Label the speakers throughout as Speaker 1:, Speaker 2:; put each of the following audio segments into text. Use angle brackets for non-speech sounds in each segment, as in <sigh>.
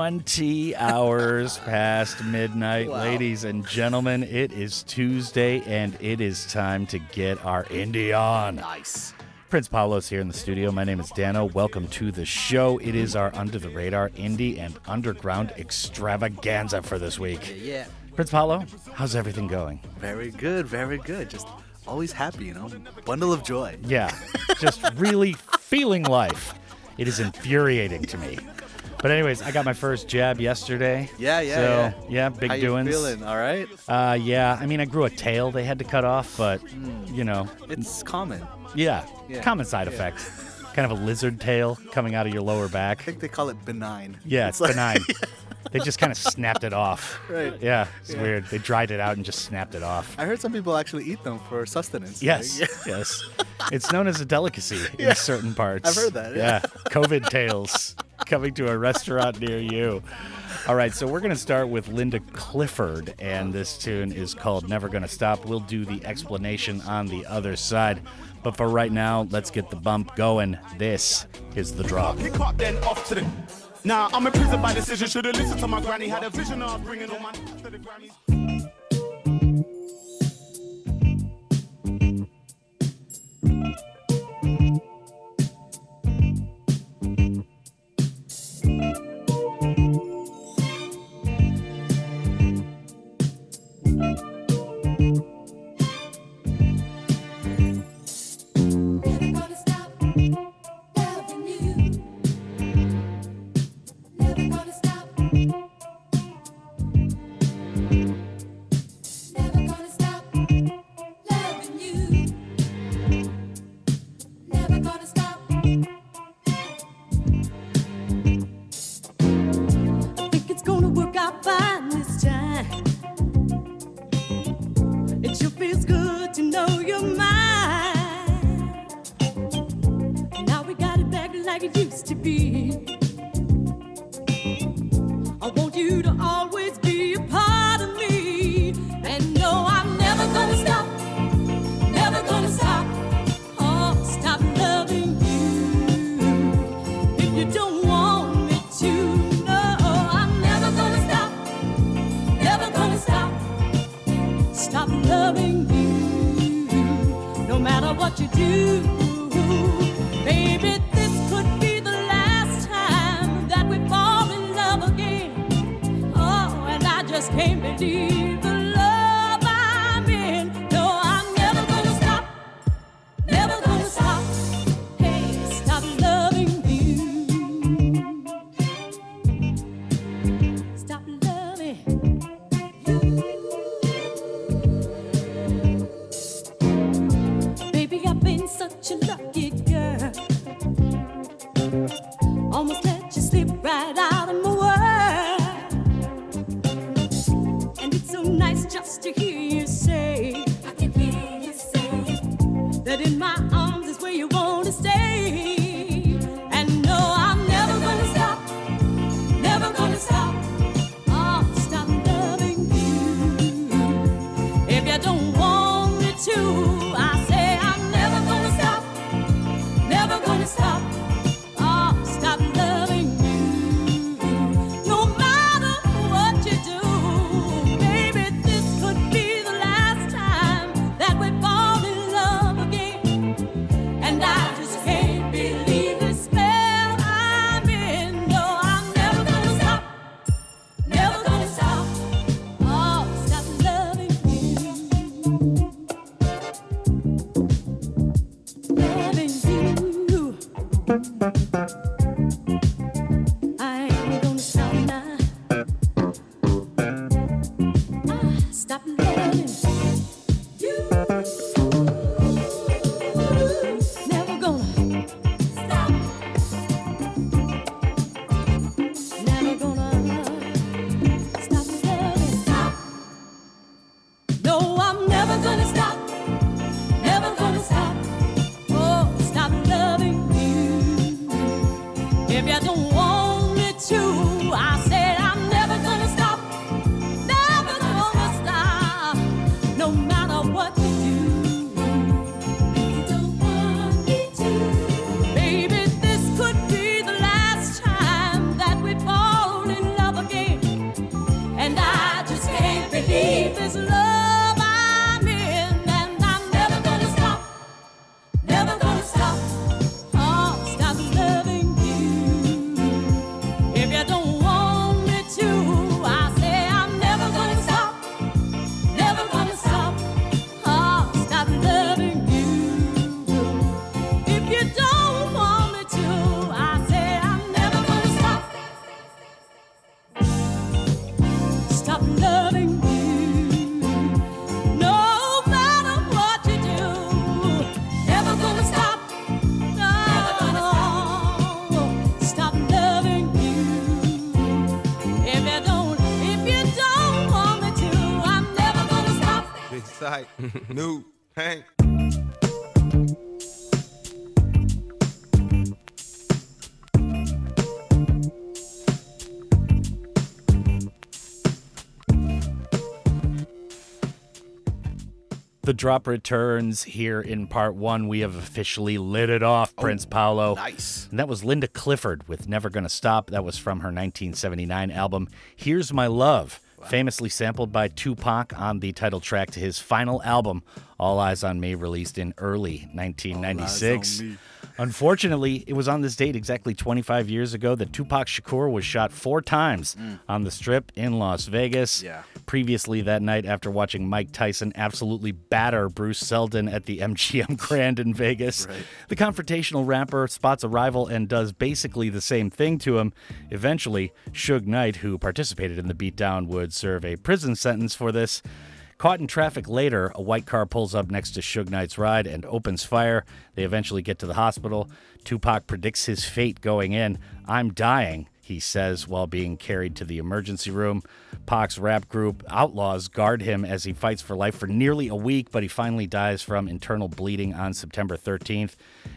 Speaker 1: 20 hours past midnight, ladies and gentlemen. It is Tuesday, and it is time to get our indie on.
Speaker 2: Nice.
Speaker 1: Prince Paolo's here in the studio. My name is Danno. Welcome to the show. It is our under the radar indie and underground extravaganza for this week.
Speaker 3: Yeah.
Speaker 1: Prince Paolo, how's everything going?
Speaker 3: Very good, very good. Just always happy, you know? Bundle of joy.
Speaker 1: Yeah, just really <laughs> feeling life. It is infuriating to me. But anyways, I got my first jab yesterday.
Speaker 3: Yeah, yeah,
Speaker 1: So
Speaker 3: yeah.
Speaker 1: big
Speaker 3: How you
Speaker 1: doings.
Speaker 3: feeling? All right?
Speaker 1: Uh, yeah. I mean, I grew a tail they had to cut off, but you know,
Speaker 3: It's common.
Speaker 1: yeah,
Speaker 3: Yeah,
Speaker 1: common side
Speaker 3: yeah.
Speaker 1: effect. kind of a lizard tail coming out of your lower back.
Speaker 3: I think they call it benign.
Speaker 1: Yeah, it's,
Speaker 3: like-
Speaker 1: benign. <laughs> they just kind of snapped it off.
Speaker 3: Right.
Speaker 1: Yeah, it's
Speaker 3: Yeah.
Speaker 1: weird. They dried it out and just snapped it off.
Speaker 3: I heard some people actually eat them for sustenance.
Speaker 1: Yes,
Speaker 3: Like,
Speaker 1: yes. It's known as a delicacy <laughs> in certain parts.
Speaker 3: I've heard that, yeah.
Speaker 1: COVID tails coming to a restaurant near you. All right, so we're going to start with Linda Clifford, and this tune is called Never Gonna Stop. We'll do the explanation on the other side. But for right now, let's get the bump going. This is the drop.
Speaker 4: The. Nah, I'm in prison by decision. Should've listened to my granny. Had a vision of bringing all my to the Grammys.
Speaker 5: You slip <laughs>
Speaker 6: new paint.
Speaker 1: The drop returns here in part one. We have officially lit it off, oh, Prince Paolo.
Speaker 3: Nice.
Speaker 1: And that was Linda Clifford with Never Gonna Stop. That was from her 1979 album, Here's My Love, famously sampled by Tupac on the title track to his final album, All Eyez on Me, released in early 1996. Unfortunately, it was on this date exactly 25 years ago that Tupac Shakur was shot four times mm. on the strip in Las Vegas.
Speaker 3: Yeah.
Speaker 1: Previously that night, after watching Mike Tyson absolutely batter Bruce Seldon at the <laughs> MGM Grand in Vegas,
Speaker 3: Right.
Speaker 1: the confrontational rapper spots a rival and does basically the same thing to him. Eventually, Suge Knight, who participated in the beatdown, would serve a prison sentence for this. Caught in traffic later, a white car pulls up next to Suge Knight's ride and opens fire. They eventually get to the hospital. Tupac predicts his fate going in. I'm dying, he says while being carried to the emergency room. Pac's rap group Outlawz guard him as he fights for life for nearly a week, but he finally dies from internal bleeding on September 13th.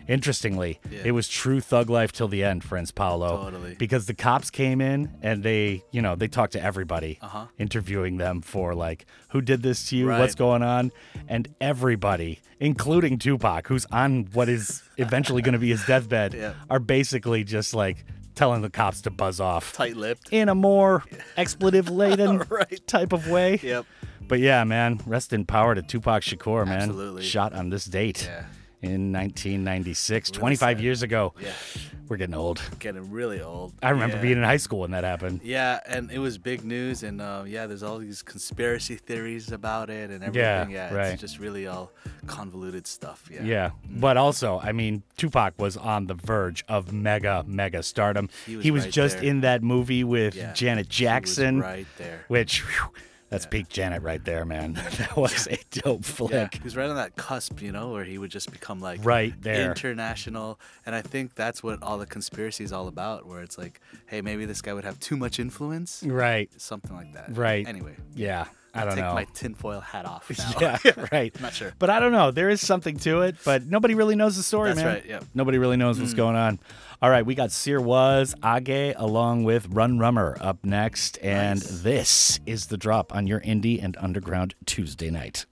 Speaker 1: Interestingly, it was true thug life till the end, Prince Paolo.
Speaker 3: Totally.
Speaker 1: Because the cops came in and they, you know, they talked to everybody, uh-huh. interviewing them for like, who did this to you? What's going on? And everybody, including Tupac, who's on what is eventually going to be his deathbed, <laughs>
Speaker 3: Yeah.
Speaker 1: are basically just like telling the cops to buzz off
Speaker 3: Tight-lipped.
Speaker 1: in a more expletive <laughs> laden
Speaker 3: Right.
Speaker 1: type of way.
Speaker 3: Yep.
Speaker 1: But yeah, man, rest in power to Tupac Shakur, man.
Speaker 3: Absolutely.
Speaker 1: Shot on this date
Speaker 3: Yeah.
Speaker 1: In 1996, 25
Speaker 3: sad.
Speaker 1: years ago.
Speaker 3: Yeah.
Speaker 1: We're getting old.
Speaker 3: Getting really old.
Speaker 1: I remember
Speaker 3: Yeah.
Speaker 1: being in high school when that happened.
Speaker 3: Yeah, and it was big news, and uh, yeah, there's all these conspiracy theories about it and everything.
Speaker 1: Yeah,
Speaker 3: Yeah,
Speaker 1: right.
Speaker 3: it's just really all convoluted stuff. Yeah.
Speaker 1: Yeah. But also, I mean, Tupac was on the verge of mega, mega stardom.
Speaker 3: He was right
Speaker 1: just
Speaker 3: there.
Speaker 1: in that movie with
Speaker 3: Yeah,
Speaker 1: Janet
Speaker 3: he was
Speaker 1: Jackson.
Speaker 3: right there.
Speaker 1: Which, whew, that's peak Janet right there, man. <laughs> that was a dope flick.
Speaker 3: he was right on that cusp, you know, where he would just become like
Speaker 1: Right there.
Speaker 3: international. And I think that's what all the conspiracy is all about, where it's like, hey, maybe this guy would have too much influence,
Speaker 1: Right.
Speaker 3: something like that.
Speaker 1: Right.
Speaker 3: Anyway,
Speaker 1: Yeah. I don't
Speaker 3: take
Speaker 1: know.
Speaker 3: my tinfoil hat off <laughs> now.
Speaker 1: Yeah, <laughs> right.
Speaker 3: Not sure.
Speaker 1: But I don't know. There is something to it, but nobody really knows the story,
Speaker 3: That's
Speaker 1: man.
Speaker 3: right, yep.
Speaker 1: Nobody really knows what's mm. going on. All right, we got Sir Was, AGGE, along with Runrummer up next. And
Speaker 3: Nice.
Speaker 1: this is the drop on your indie and underground Tuesday night.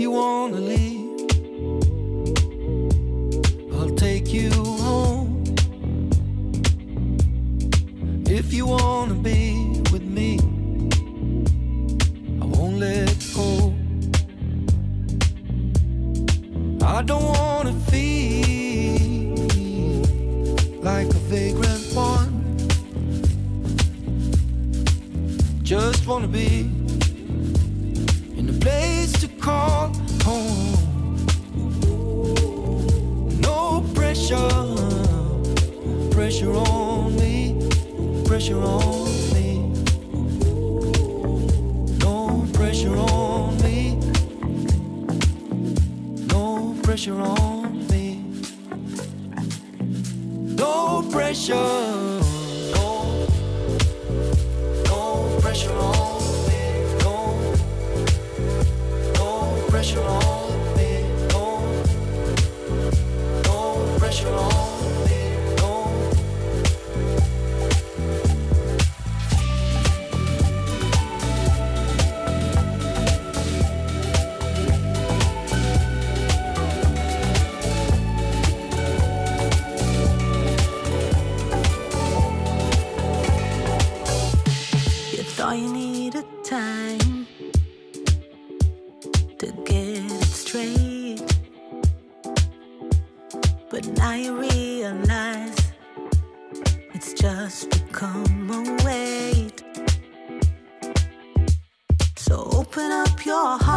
Speaker 7: you wanna All you need a
Speaker 8: time to get it straight. But now you realize it's just become a weight. So open up your heart.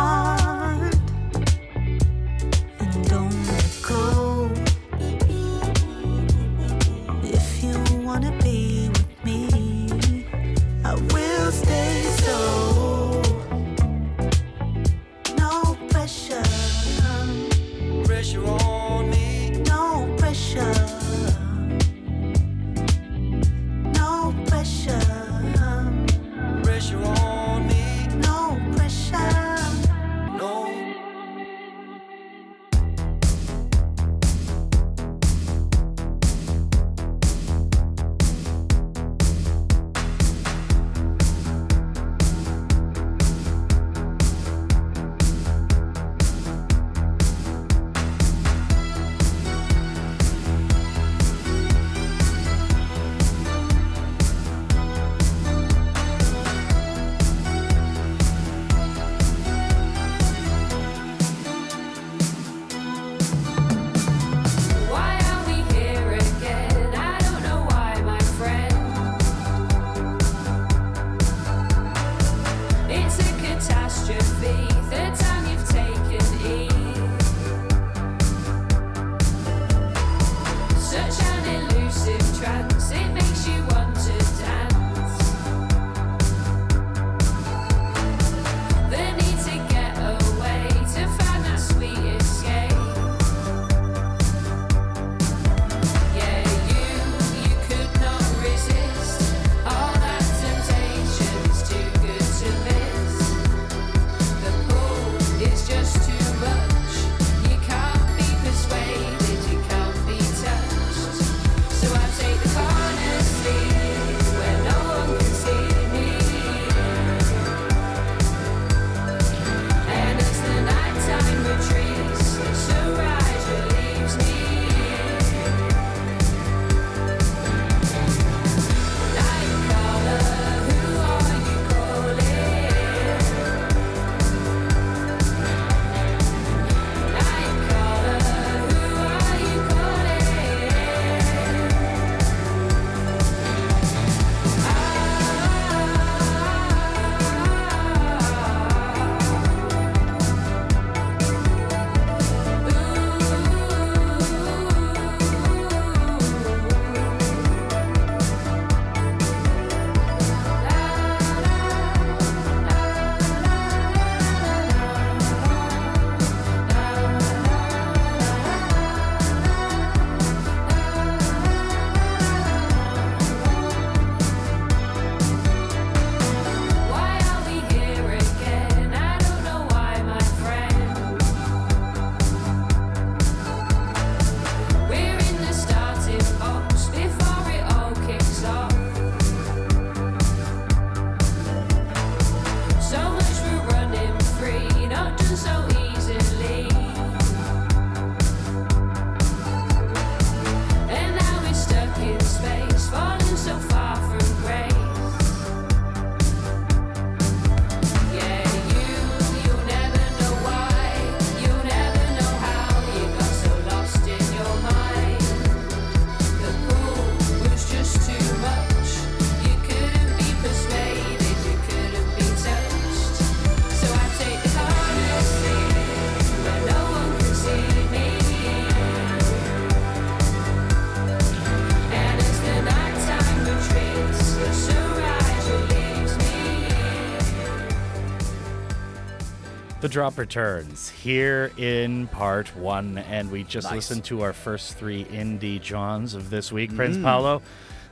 Speaker 1: Drop returns here in part one, and we just
Speaker 3: Nice.
Speaker 1: listened to our first three indie jawns of this week. Prince mm. Paolo,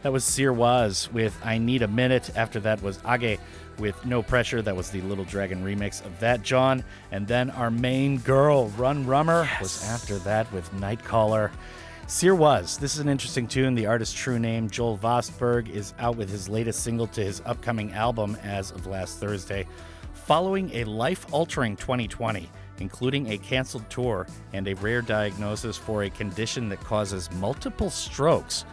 Speaker 1: that was Sir Was with I Need a Minute. After that was AGGE with No Pressure. That was the Little Dragon remix of that jawn. And then our main girl, Runrummer, was after that with Nightcaller. Sir Was. This is an interesting tune. The artist's true name, Joel Wästberg, is out with his latest single to his upcoming album as of last Thursday. Following a life altering 2020, including a canceled tour and a rare diagnosis for a condition that causes multiple strokes,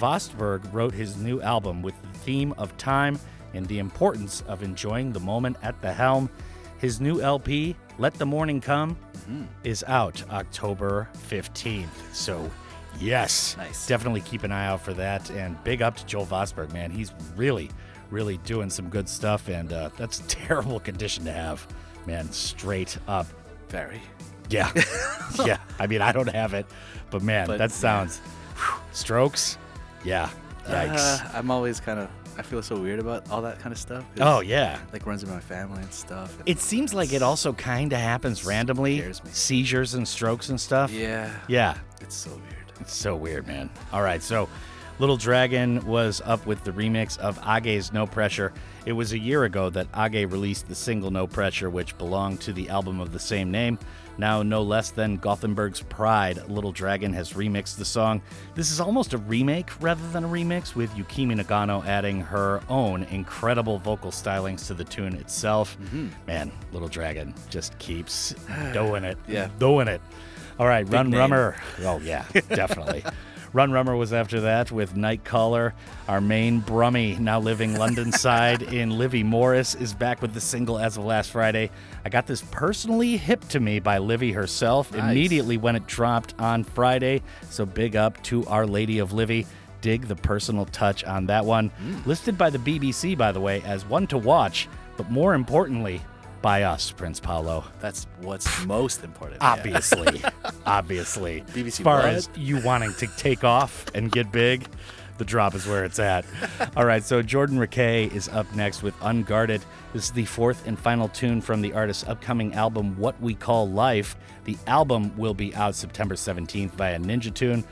Speaker 1: Wästberg wrote his new album with the theme of time and the importance of enjoying the moment at the helm. His new LP, Let the Morning Come, mm-hmm. is out October 15th. So, yes,
Speaker 3: Nice.
Speaker 1: definitely keep an eye out for that. And big up to Joel Wästberg, man. He's really, really doing some good stuff. And uh, that's a <laughs> terrible condition to have, man. Straight up.
Speaker 3: Very.
Speaker 1: Yeah. <laughs> yeah. I mean, I don't have it, but man,
Speaker 3: But,
Speaker 1: that sounds. strokes? Yeah. Yikes.
Speaker 3: Uh, I'm always kind of. I feel so weird about all that kind of stuff. It's,
Speaker 1: oh, yeah.
Speaker 3: Like runs in my family and stuff. and-
Speaker 1: It seems like it also kind of happens randomly.
Speaker 3: Scares me.
Speaker 1: Seizures and strokes and stuff.
Speaker 3: yeah.
Speaker 1: Yeah.
Speaker 3: It's so weird.
Speaker 1: It's so weird, man. All right, so Little Dragon was up with the remix of AGGE's No Pressure. It was a year ago that AGGE released the single No Pressure, which belonged to the album of the same name. Now, no less than Gothenburg's Pride, Little Dragon has remixed the song. This is almost a remake rather than a remix, with Yukimi Nagano adding her own incredible vocal stylings to the tune itself. Mm-hmm. Man, Little Dragon just keeps <sighs> doing it.
Speaker 3: Yeah.
Speaker 1: Doing it. All right, Run
Speaker 3: name.
Speaker 1: Rummer. <laughs> Oh, yeah, definitely. Runrummer was after that with Nightcaller. Our main Brummy, now living London <laughs> side in Livy Morris, is back with the single as of last Friday. I got this personally hip to me by Livy herself
Speaker 3: Nice.
Speaker 1: immediately when it dropped on Friday. So big up to Our Lady of Livy. Dig the personal touch on that one. Mm. Listed by the BBC, by the way, as one to watch, but more importantly, by us, Prince Paolo.
Speaker 3: That's what's most important. yeah.
Speaker 1: Obviously, <laughs> obviously.
Speaker 3: BBC
Speaker 1: as far as you wanting to take off and get big, the drop is where it's at. <laughs> All right, so Jordan Rakei is up next with Unguarded. This is the fourth and final tune from the artist's upcoming album, What We Call Life. The album will be out September 17th via Ninja Tune.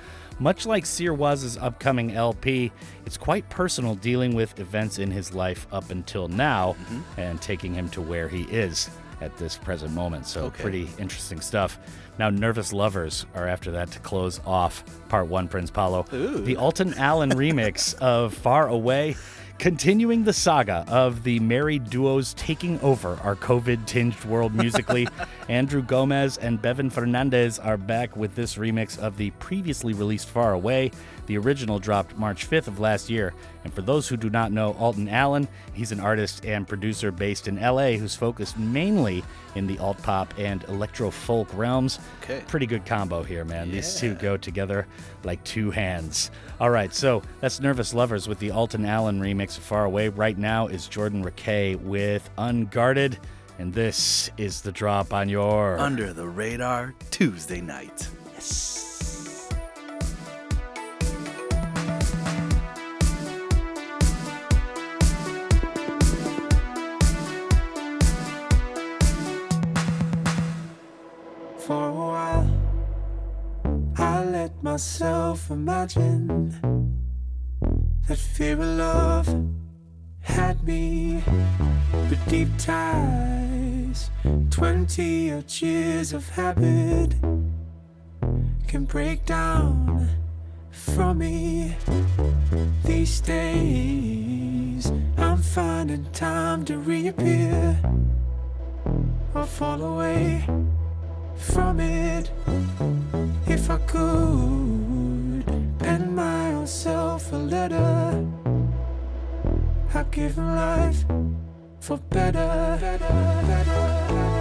Speaker 1: Much like Sir Was's upcoming LP, it's quite personal dealing with events in his life up until now mm-hmm. and taking him to where he is at this present moment. So,
Speaker 3: Okay.
Speaker 1: pretty interesting stuff. Now, Nervous Lovers are after that to close off part one, Prince Paolo. The Alton Allen remix of Far Away, continuing the saga of the married duos taking over our COVID tinged world musically. <laughs> Andrew Gomez and Bevan Fernandez are back with this remix of the previously released Far Away. The original dropped March 5th of last year. And for those who do not know Alton Allen, he's an artist and producer based in LA who's focused mainly in the alt pop and electro folk realms.
Speaker 3: Okay.
Speaker 1: Pretty good combo here, man. These two go together like two hands. All right, so that's Nervous Lovers with the Alton Allen remix of Far Away. Right now is Jordan Rakei with Unguarded. And this is the drop on your.
Speaker 3: Under the radar Tuesday night.
Speaker 9: For myself imagine that fear of love had me. But deep ties, 20 odd years of habit can break down from me. These days, I'm finding time to reappear or fall away from it if I could pen my own self a letter I'd give life for better, better, better.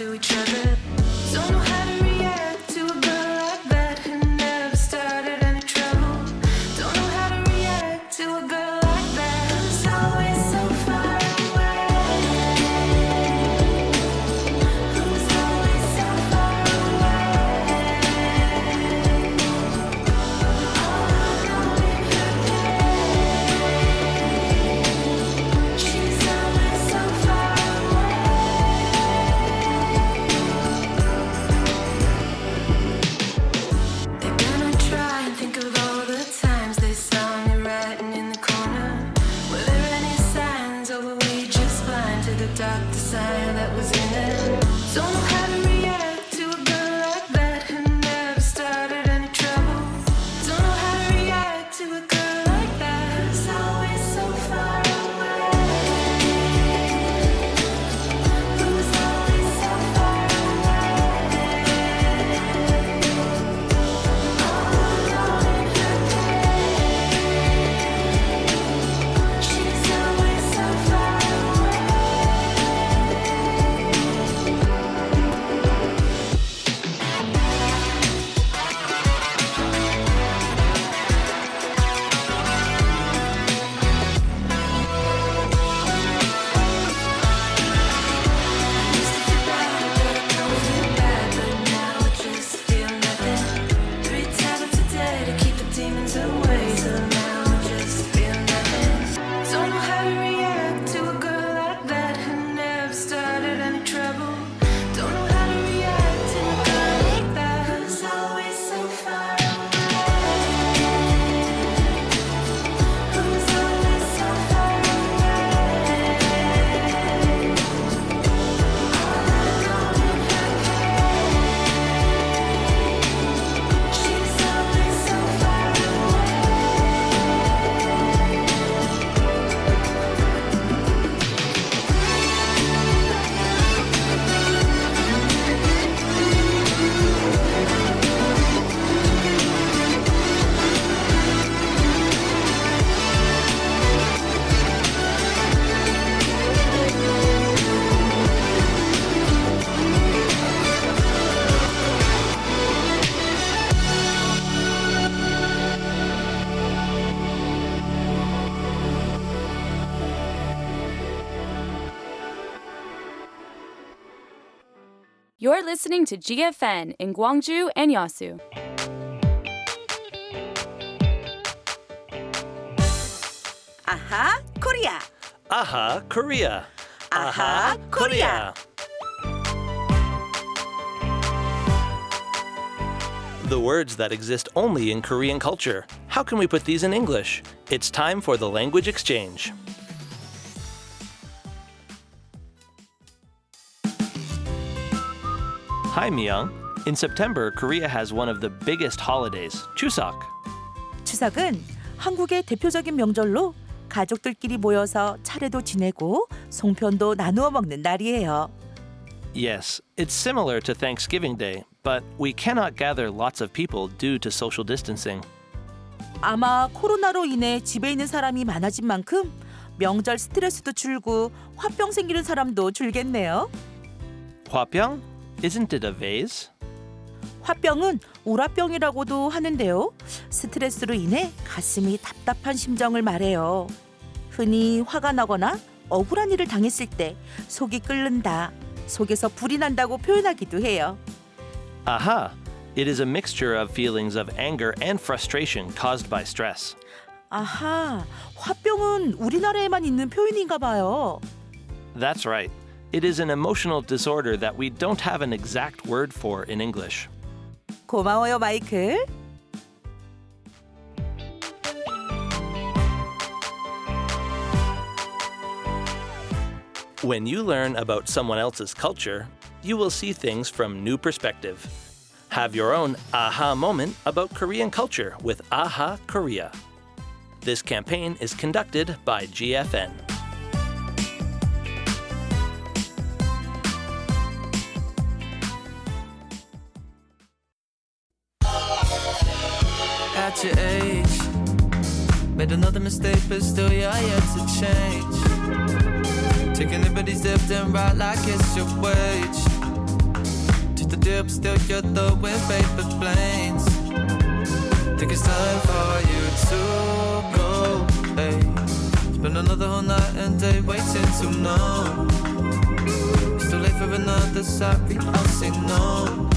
Speaker 10: to each other.
Speaker 11: You're listening to GFN in Gwangju and Yeosu.
Speaker 12: Aha, Korea.
Speaker 13: Aha, Korea.
Speaker 12: Aha, Korea.
Speaker 13: The words that exist only in Korean culture. How can we put these in English? It's time for the language exchange. Hi, Miyang. In September, Korea has one of the biggest holidays, Chuseok.
Speaker 14: 추석은
Speaker 12: 한국의 대표적인 명절로 가족들끼리 모여서 차례도 지내고 송편도 나누어 먹는 날이에요.
Speaker 13: Yes, it's similar to Thanksgiving Day, but we cannot gather lots of people due to social distancing.
Speaker 12: 아마 코로나로 인해 집에 있는 사람이 많아진 만큼 명절 스트레스도 줄고 화병 생기는 사람도 줄겠네요.
Speaker 13: 화병? Isn't it a vase?
Speaker 12: 화병은 우라병이라고도 하는데요. 스트레스로 인해 가슴이 답답한 심정을 말해요. 흔히 화가 나거나 억울한 일을 당했을 때 속이 끓는다, 속에서 불이 난다고 표현하기도 해요.
Speaker 13: Aha! It is a mixture of feelings of anger and frustration caused by stress.
Speaker 12: 아하, 화병은 우리나라에만 있는 표현인가 봐요.
Speaker 13: That's right. It is an emotional disorder that we don't have an exact word for in English.
Speaker 12: 고마워요, 마이클.
Speaker 13: When you learn about someone else's culture, you will see things from new perspective. Have your own aha moment about Korean culture with Aha Korea. This campaign is conducted by GFN.
Speaker 15: At your age, made another mistake, but still you're yet to change. Taking liberties left and right like it's your wage. Took the dip, still you're throwing paper planes. Think it's time for you to go. Hey, spend another whole night and day waiting to know. It's too late for another sorry, I'll say no.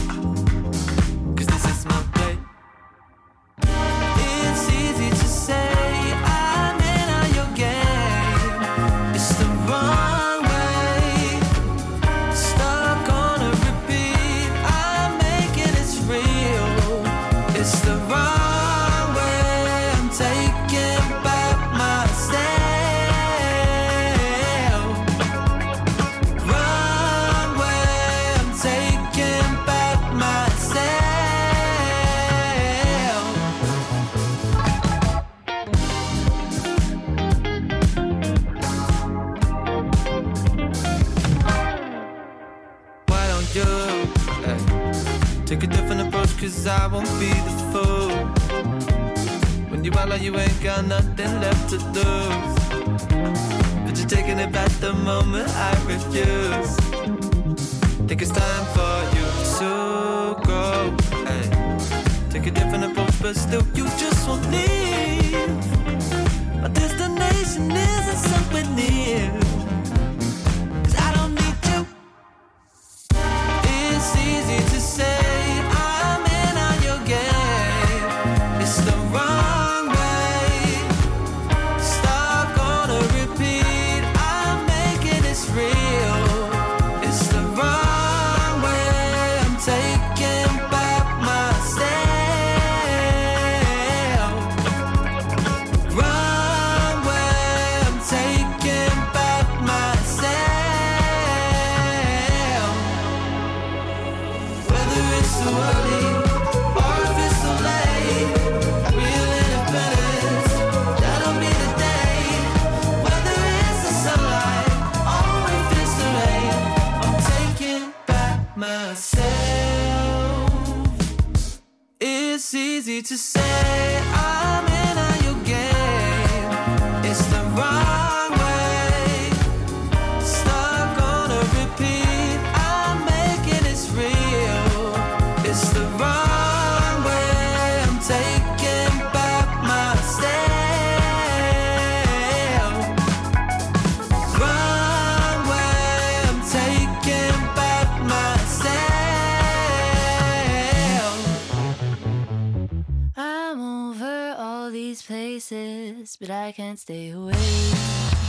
Speaker 15: Cause I won't be the fool. When you like you ain't got nothing left to lose. But you're taking it back the moment I refuse. Think it's time for you to go. eh. Take a different approach, but still you just won't leave. My destination isn't somewhere near.
Speaker 16: But I can't stay away.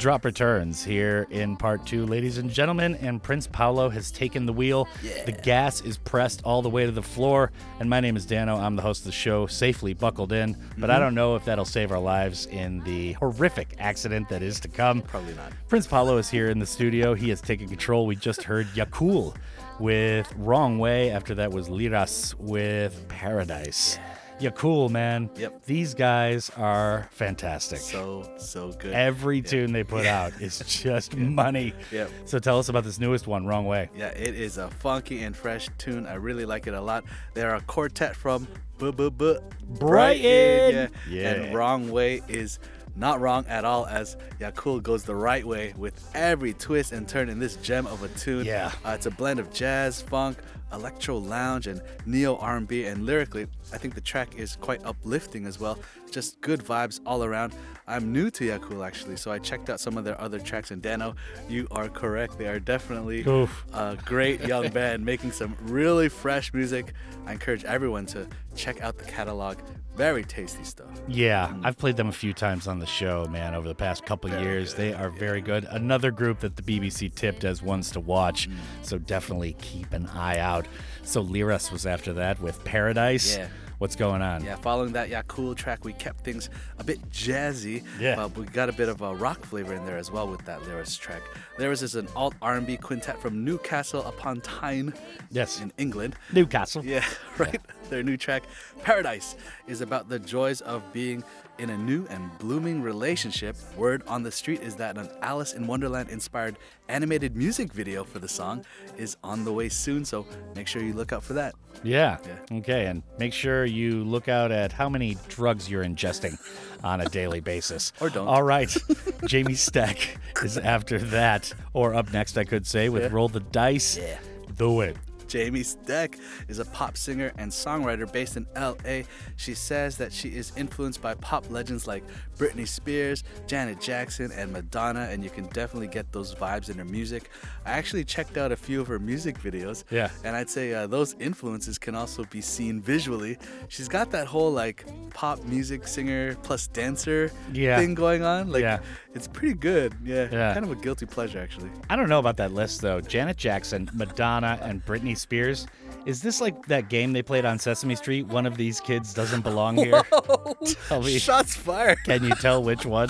Speaker 1: Drop returns here in part two, ladies and gentlemen, and Prince Paolo has taken the wheel. The gas is pressed all the way to the floor, and my name is Danno. I'm the host of the show, safely buckled in, but I
Speaker 3: Mhm.
Speaker 1: don't know if that'll save our lives in the horrific accident that is to come.
Speaker 3: Probably not.
Speaker 1: Prince Paolo is here in the studio. He has taken control. We just heard Yakul with Wrong Way. After that was LYRAS with Paradise. Yakul, man.
Speaker 3: Yep.
Speaker 1: These guys are fantastic.
Speaker 3: So so good.
Speaker 1: Every tune they put out is <laughs> just money.
Speaker 3: Yep.
Speaker 1: So tell us about this newest one, Wrong Way.
Speaker 3: Yeah, it is a funky and fresh tune. I really like it a lot. They're a quartet from B B B
Speaker 1: Brighton.
Speaker 3: Yeah.
Speaker 1: Yeah.
Speaker 3: And Wrong Way is not wrong at all as Yakul goes the right way with every twist and turn in this gem of a tune.
Speaker 1: Yeah.
Speaker 3: Uh, it's a blend of jazz, funk, electro lounge and neo R&B and lyrically I think the track is quite uplifting as well. Just good vibes all around. I'm new to Yakul actually, so I checked out some of their other tracks and Danno, you are correct. They are definitely
Speaker 1: Oof.
Speaker 3: a great young band making some really fresh music. I encourage everyone to check out the catalog. Very tasty stuff.
Speaker 1: Yeah, mm. I've played them a few times on the show, man, over the past couple years. They are very good. Another group that the BBC tipped as ones to watch, mm. so definitely keep an eye out. So LYRAS was after that with Paradise.
Speaker 3: Yeah.
Speaker 1: What's going on?
Speaker 3: Yeah, following that Yakul track, we kept things a bit jazzy.
Speaker 1: Yeah.
Speaker 3: But we got a bit of a rock flavor in there as well with that LYRAS track. LYRAS is an alt R&B quintet from Newcastle upon Tyne.
Speaker 1: Yes.
Speaker 3: In England.
Speaker 1: Newcastle.
Speaker 3: Yeah, <laughs> right. Their new track, Paradise, is about the joys of being in a new and blooming relationship. Word on the street is that an Alice in Wonderland inspired animated music video for the song is on the way soon, so make sure you look out for that.
Speaker 1: Yeah. Okay. And make sure you look out at how many drugs you're ingesting on a daily basis.
Speaker 3: Or don't.
Speaker 1: All right. <laughs> Jamie Steck is after that, or up next, I could say, with
Speaker 3: Yeah.
Speaker 1: Roll the Dice.
Speaker 3: Yeah.
Speaker 1: Do it.
Speaker 3: Jamie Steck is a pop singer and songwriter based in LA. She says that she is influenced by pop legends like Britney Spears, Janet Jackson, and Madonna, and you can definitely get those vibes in her music. I actually checked out a few of her music videos.
Speaker 1: Yeah.
Speaker 3: And I'd say uh, those influences can also be seen visually. She's got that whole like pop music singer plus dancer
Speaker 1: Yeah.
Speaker 3: thing going on. Like,
Speaker 1: Yeah.
Speaker 3: It's pretty good. Yeah.
Speaker 1: Yeah.
Speaker 3: Kind of a guilty pleasure, actually.
Speaker 1: I don't know about that list though. Janet Jackson, Madonna, and Britney Spears. Is this like that game they played on Sesame Street? One of these kids doesn't belong here. <laughs> <laughs> Tell me.
Speaker 3: Shots fired. <laughs>
Speaker 1: Can you tell which one?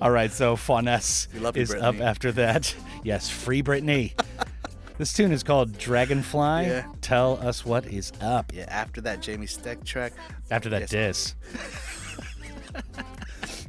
Speaker 1: All right, so Fauness is up after that. Yes, free Britney. this tune is called Dragonfly.
Speaker 3: Yeah.
Speaker 1: Tell us what is up.
Speaker 3: Yeah, after that Jamie Steck track.
Speaker 1: After that
Speaker 3: Yes.
Speaker 1: diss.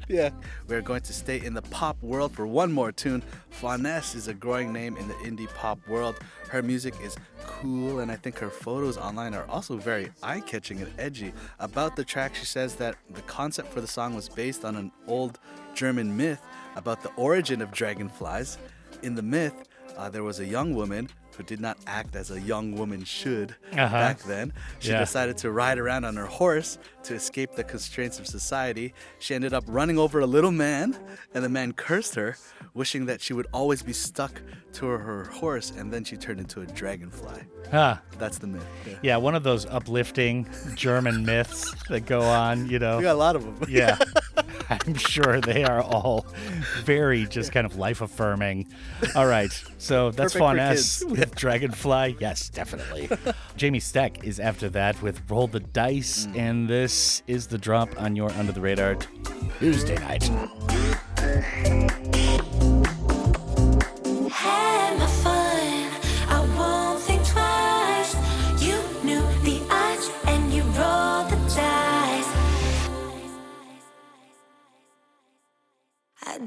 Speaker 3: Yeah. We're going to stay in the pop world for one more tune. Fauness is a growing name in the indie pop world. Her music is cool, and I think her photos online are also very eye catching and edgy. About the track, she says that the concept for the song was based on an old German myth about the origin of dragonflies. In the myth, uh, there was a young woman who did not act as a young woman should
Speaker 1: Uh-huh.
Speaker 3: back then. She
Speaker 1: Yeah.
Speaker 3: decided to ride around on her horse to escape the constraints of society. She ended up running over a little man, and the man cursed her, wishing that she would always be stuck to her, horse, and then she turned into a dragonfly.
Speaker 1: Huh.
Speaker 3: That's the myth. Yeah.
Speaker 1: Yeah, one of those uplifting German <laughs> myths that go on, you know.
Speaker 3: We got a lot of them.
Speaker 1: Yeah. <laughs> I'm sure they are all very just kind of life affirming. All right. So that's Fauness
Speaker 3: kids.
Speaker 1: with Dragonfly. Yes, definitely. Jamie Steck is after that with Roll the Dice.
Speaker 3: Mm.
Speaker 1: And this is the drop on your Under the Radar Tuesday night.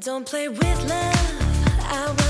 Speaker 16: Don't play with love.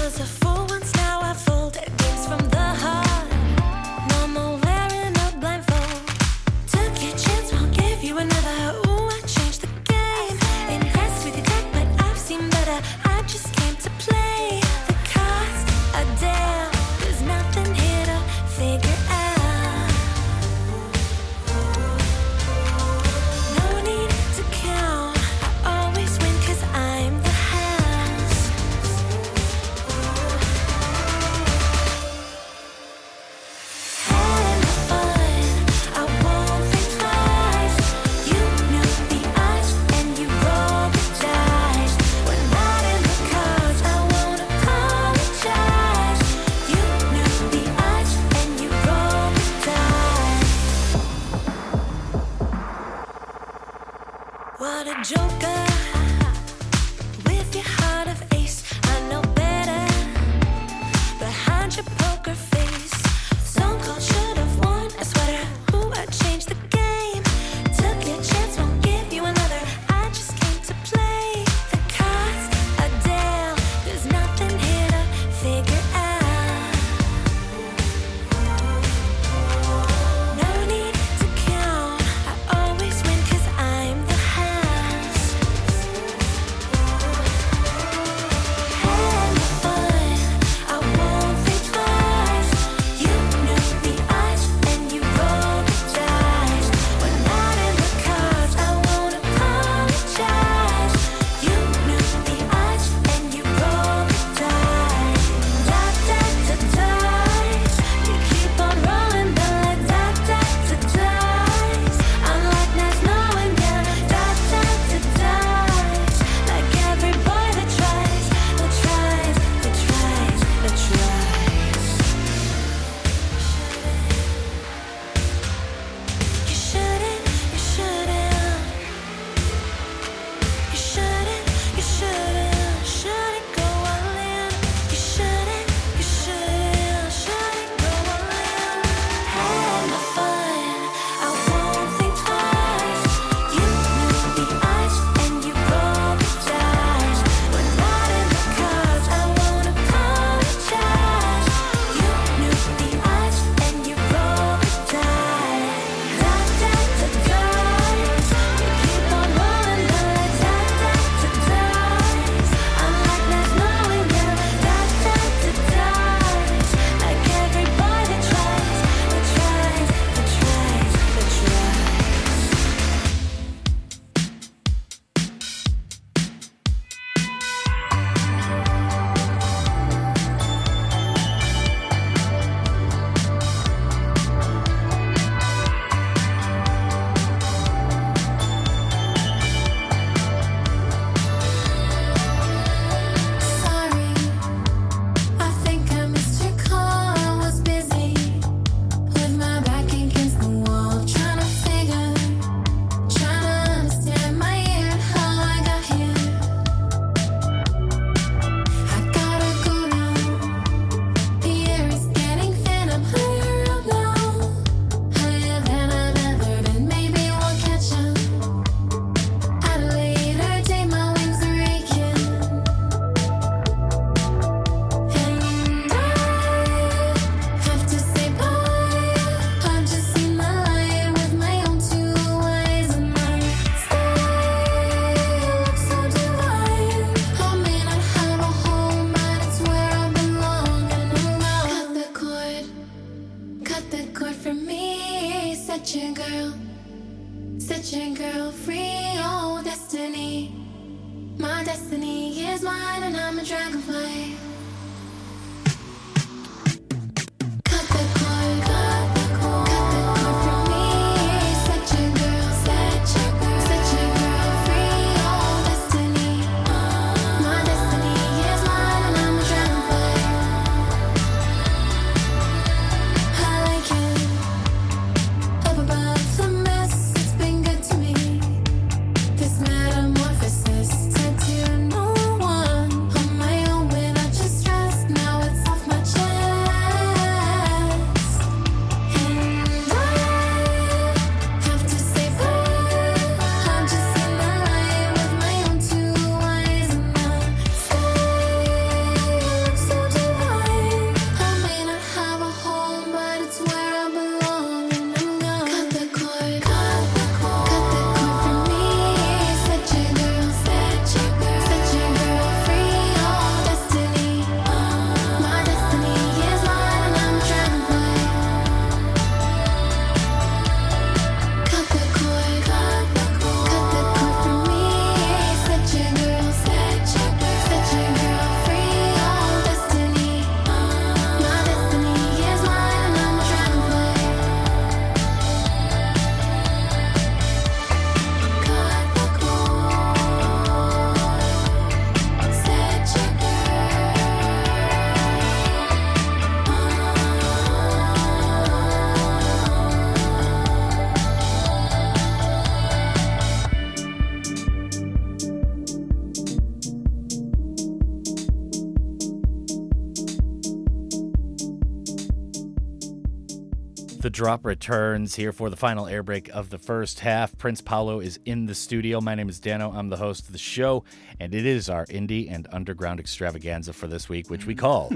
Speaker 1: Drop returns here for the final air break of the first half. Prince Paolo is in the studio. My name is Danno. I'm the host of the show, and it is our indie and underground extravaganza for this week, which we hmm. call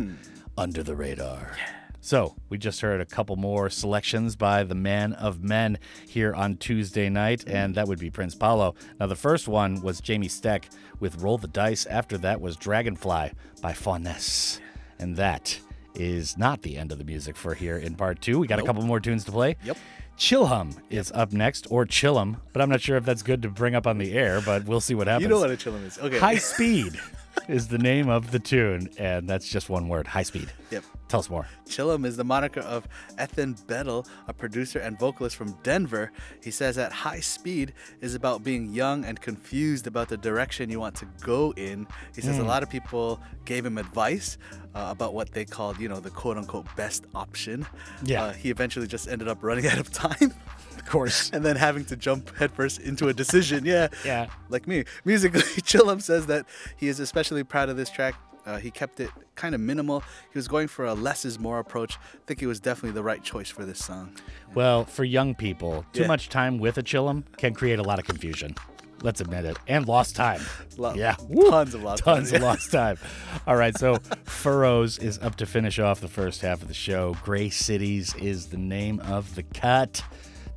Speaker 1: Under the Radar. So, we just heard a couple more selections by the man of men here on Tuesday night, and that would be Prince Paolo. Now, the first one was Jamie Steck with Roll the Dice. After that was Dragonfly by Fauness. And that is not the end of the music for here in part two. We got a couple more tunes to play.
Speaker 3: Yep.
Speaker 1: Chillhum is up next, or Chillum, but I'm not sure if that's good to bring up on the air, but we'll see what happens.
Speaker 3: You know what a chillum is. Okay.
Speaker 1: High Speed is the name of the tune, and that's just one word High Speed.
Speaker 3: Yep.
Speaker 1: Tell us more.
Speaker 3: Chillum is the moniker of Ethan Bettel, a producer and vocalist from Denver. He says that High Speed is about being young and confused about the direction you want to go in. He says a
Speaker 1: Mm.
Speaker 3: lot of people gave him advice uh, about what they called, you know, the quote unquote best option.
Speaker 1: Yeah.
Speaker 3: Uh, he eventually just ended up running <laughs> out of time.
Speaker 1: Of course. <laughs>
Speaker 3: and then having to jump headfirst into a decision. Yeah.
Speaker 1: Yeah.
Speaker 3: Like me. Musically, <laughs> Chillum says that he is especially proud of this track. Uh, he kept it kind of minimal. He was going for a less is more approach. I think it was definitely the right choice for this song.
Speaker 1: Well, for young people, too
Speaker 3: Yeah.
Speaker 1: much time with a Chillum can create a lot of confusion. Let's admit it. And lost time. <laughs>
Speaker 3: Lo-
Speaker 1: yeah.
Speaker 3: Tons of lost
Speaker 1: Tons
Speaker 3: time,
Speaker 1: of lost time. All right, so <laughs> Furrows is up to finish off the first half of the show. Gray Cities is the name of the cut.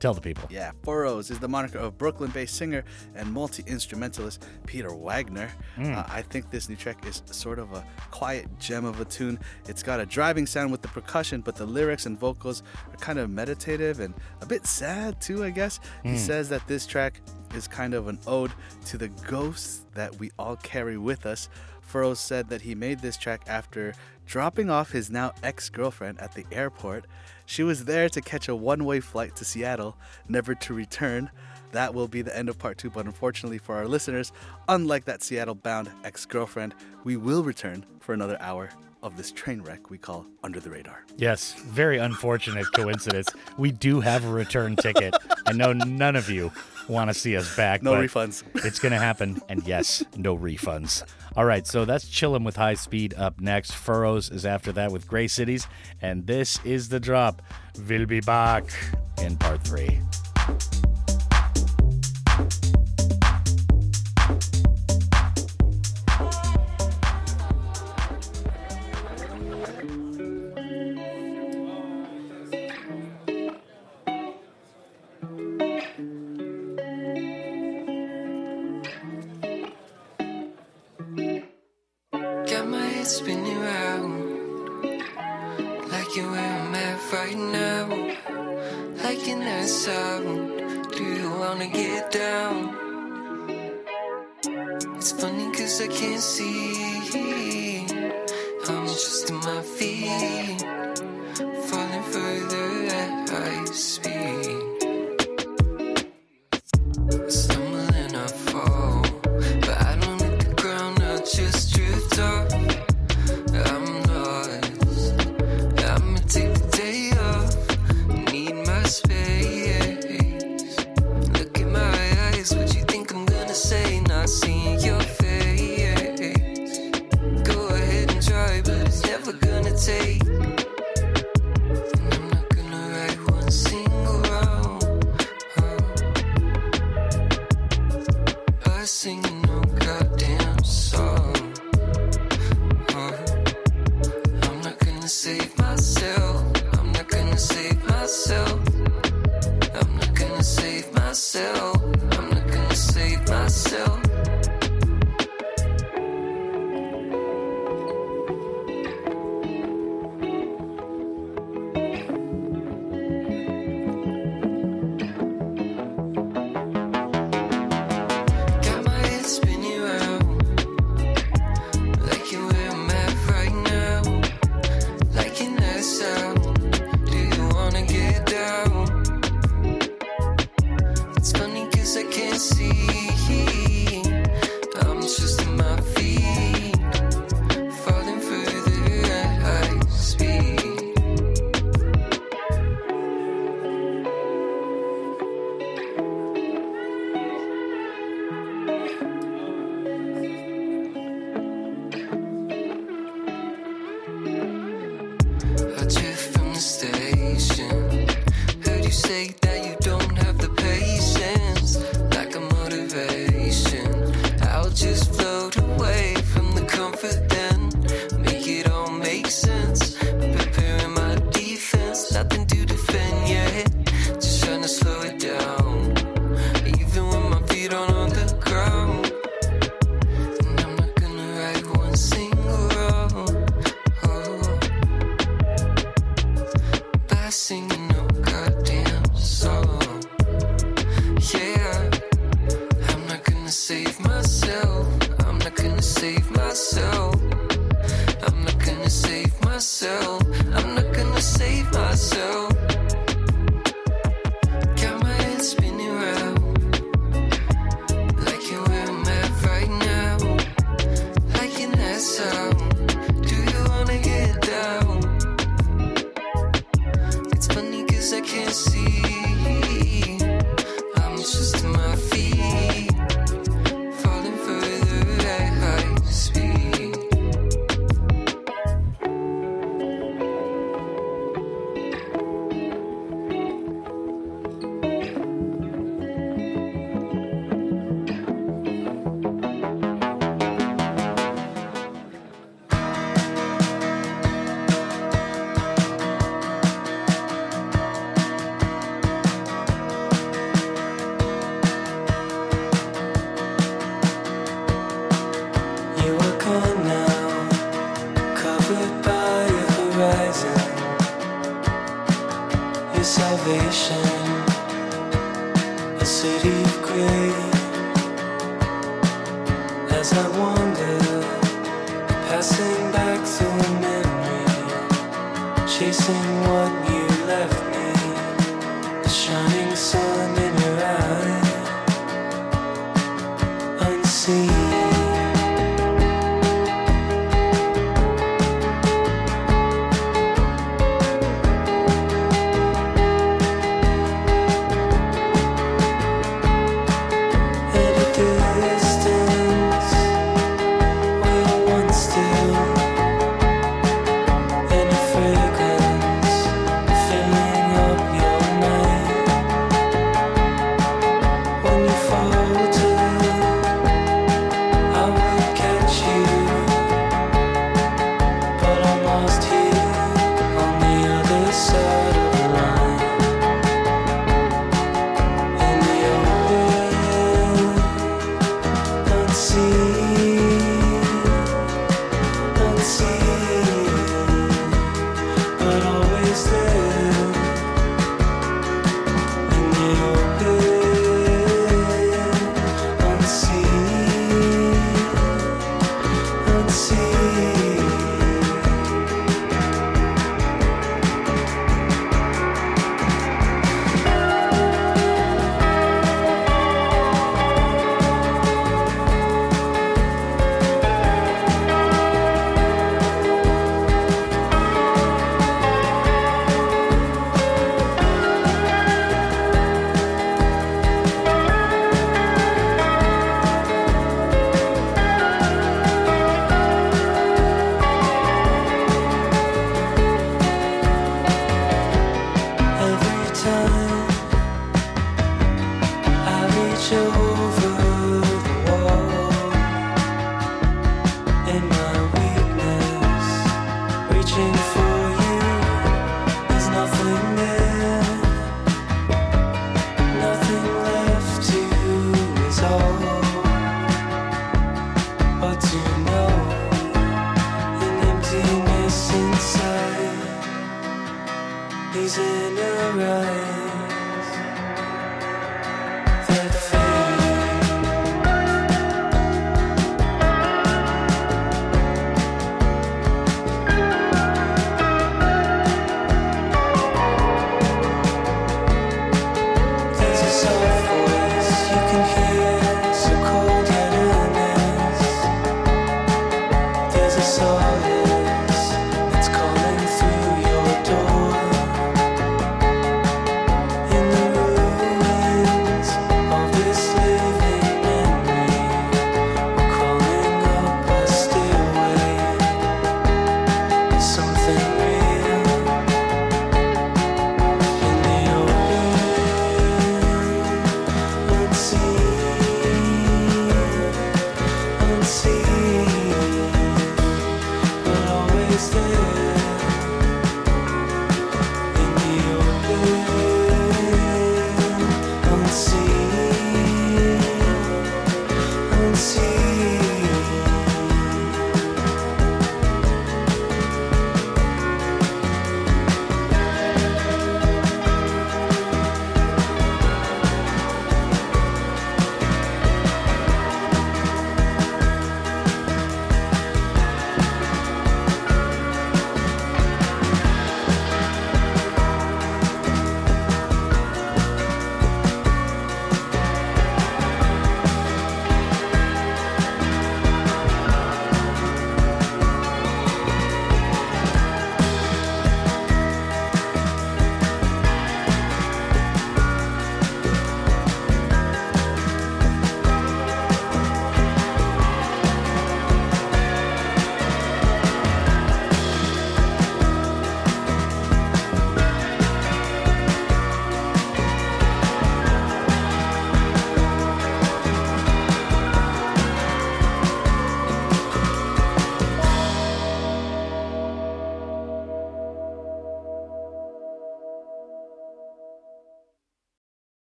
Speaker 1: Tell the people.
Speaker 3: Yeah, Furrows is the moniker of Brooklyn based singer and multi instrumentalist Peter Wagner.
Speaker 1: Mm.
Speaker 3: Uh, I think this new track is sort of a quiet gem of a tune. It's got a driving sound with the percussion, but the lyrics and vocals are kind of meditative and a bit sad too, I guess. He
Speaker 1: Mm.
Speaker 3: says that this track is kind of an ode to the ghosts that we all carry with us. Furrows said that he made this track after dropping off his now ex girlfriend at the airport. She was there to catch a one way flight to Seattle, never to return. That will be the end of part two, but unfortunately for our listeners, unlike that Seattle bound ex girlfriend, we will return for another hour of this train wreck we call Under the Radar.
Speaker 1: Yes, very unfortunate coincidence. We do have a return ticket. I know none of you want to see us back.
Speaker 3: No refunds. <laughs>
Speaker 1: It's going to happen. And yes, no refunds. All right, so that's Chillin' with High Speed up next. Furrows is after that with Gray Cities. And this is the drop. We'll be back in part three.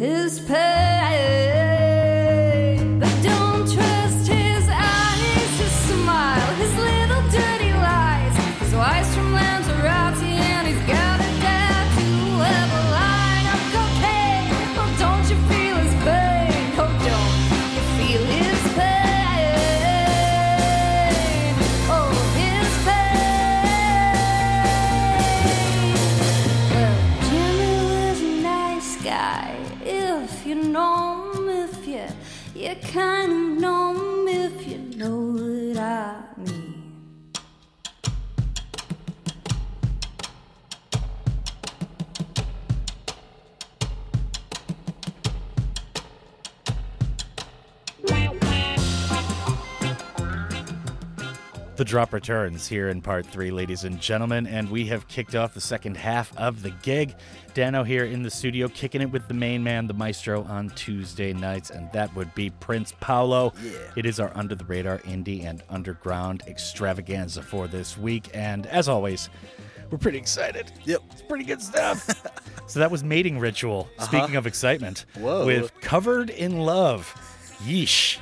Speaker 5: His pain?
Speaker 1: Drop returns here in part three, ladies and gentlemen, and we have kicked off the second half of the gig. Danno here in the studio, kicking it with the main man, the maestro, on Tuesday nights, and that would be Prince Paolo. It is our under the radar indie and underground extravaganza for this week, and as always, we're pretty excited.
Speaker 3: Yep.
Speaker 1: It's pretty good stuff. <laughs> so that was Mating Ritual,
Speaker 3: Uh-huh.
Speaker 1: speaking of excitement,
Speaker 3: Whoa.
Speaker 1: with Covered in Love. Yeesh.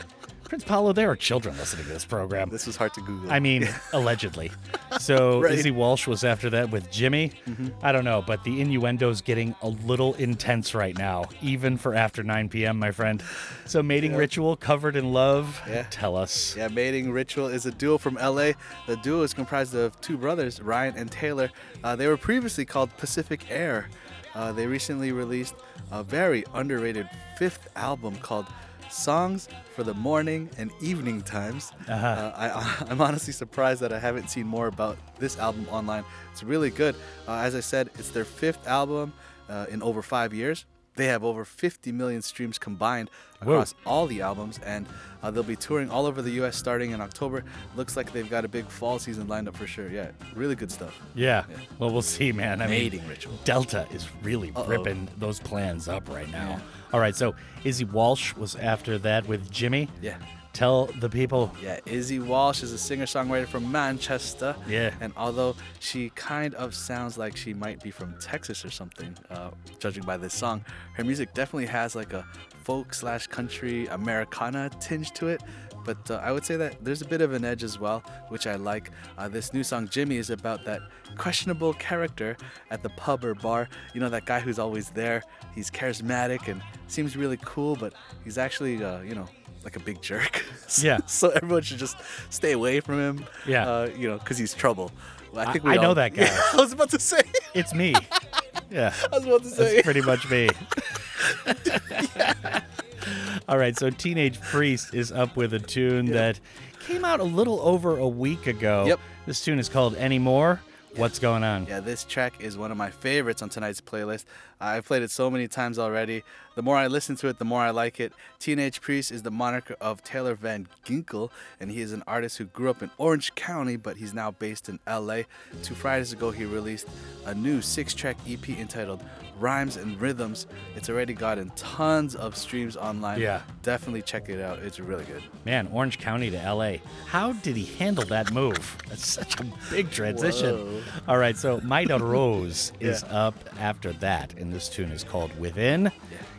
Speaker 1: Prince Paolo, there are children listening to this program.
Speaker 3: This was hard to Google.
Speaker 1: I mean, <laughs> allegedly. So <laughs>
Speaker 3: Right.
Speaker 1: Izzie Walsh was after that with Jimmy.
Speaker 3: Mhm.
Speaker 1: I don't know, but the innuendo's getting a little intense right now, even for after 9 p.m., my friend. So mating
Speaker 3: Yeah.
Speaker 1: ritual covered in love.
Speaker 3: Yeah.
Speaker 1: Tell us.
Speaker 3: Yeah, Mating Ritual is a duo from LA. The duo is comprised of two brothers, Ryan and Taylor. Uh, they were previously called Pacific Air. Uh, they recently released a very underrated fifth album called Songs for the Morning and Evening Times.
Speaker 1: Uh-huh.
Speaker 3: Uh, I, <laughs> I'm honestly surprised that I haven't seen more about this album online. It's really good. Uh, as I said, it's their fifth album uh, in over five years. They have over 50 million streams combined
Speaker 1: Whoa.
Speaker 3: across all the albums, and uh, they'll be touring all over the U.S. starting in October. Looks like they've got a big fall season lined up for sure. Yeah, really good stuff.
Speaker 1: Yeah. Well, we'll see, man. I
Speaker 3: Mating
Speaker 1: mean,
Speaker 3: ritual.
Speaker 1: Delta is really
Speaker 3: Uh-oh.
Speaker 1: ripping those plans up right now. All right, so Izzie Walsh was after that with Jimmy.
Speaker 3: Yeah.
Speaker 1: Tell the people.
Speaker 3: Yeah, Izzie Walsh is a singer-songwriter from Manchester.
Speaker 1: Yeah.
Speaker 3: And although she kind of sounds like she might be from Texas or something, uh, judging by this song, her music definitely has like a folk slash country Americana tinge to it. But uh, I would say that there's a bit of an edge as well, which I like. Uh, this new song, Jimmy, is about that questionable character at the pub or bar. You know, that guy who's always there. He's charismatic and seems really cool, but he's actually, uh, you know, like a big jerk. <laughs> So-
Speaker 1: Yeah.
Speaker 3: So everyone should just stay away from him.
Speaker 1: Yeah.
Speaker 3: Uh, you know, because he's trouble.
Speaker 1: I-
Speaker 3: think we
Speaker 1: I know that guy.
Speaker 3: Yeah, <laughs> I was about to say.
Speaker 1: It's me. <laughs> Yeah.
Speaker 3: I was about to say.
Speaker 1: That's pretty much me. yeah. All right, so Teenage Priest is up with a tune that came out a little over a week ago.
Speaker 3: Yep.
Speaker 1: This tune is called Anymore. What's going on?
Speaker 3: Yeah, this track is one of my favorites on tonight's playlist. I've played it so many times already. The more I listen to it, the more I like it. Teenage Priest is the moniker of Taylor Van Ginkel, and he is an artist who grew up in Orange County, but he's now based in LA. Two Fridays ago, he released a new six track EP entitled Rhymes and Rhythms. It's already gotten tons of streams online.
Speaker 1: Yeah.
Speaker 3: Definitely check it out. It's really good.
Speaker 1: Man, Orange County to LA. How did he handle that move? That's such a big transition.
Speaker 3: Whoa.
Speaker 1: All right, so Maida Rose <laughs> is
Speaker 3: Yeah.
Speaker 1: up after that, and this tune is called Within.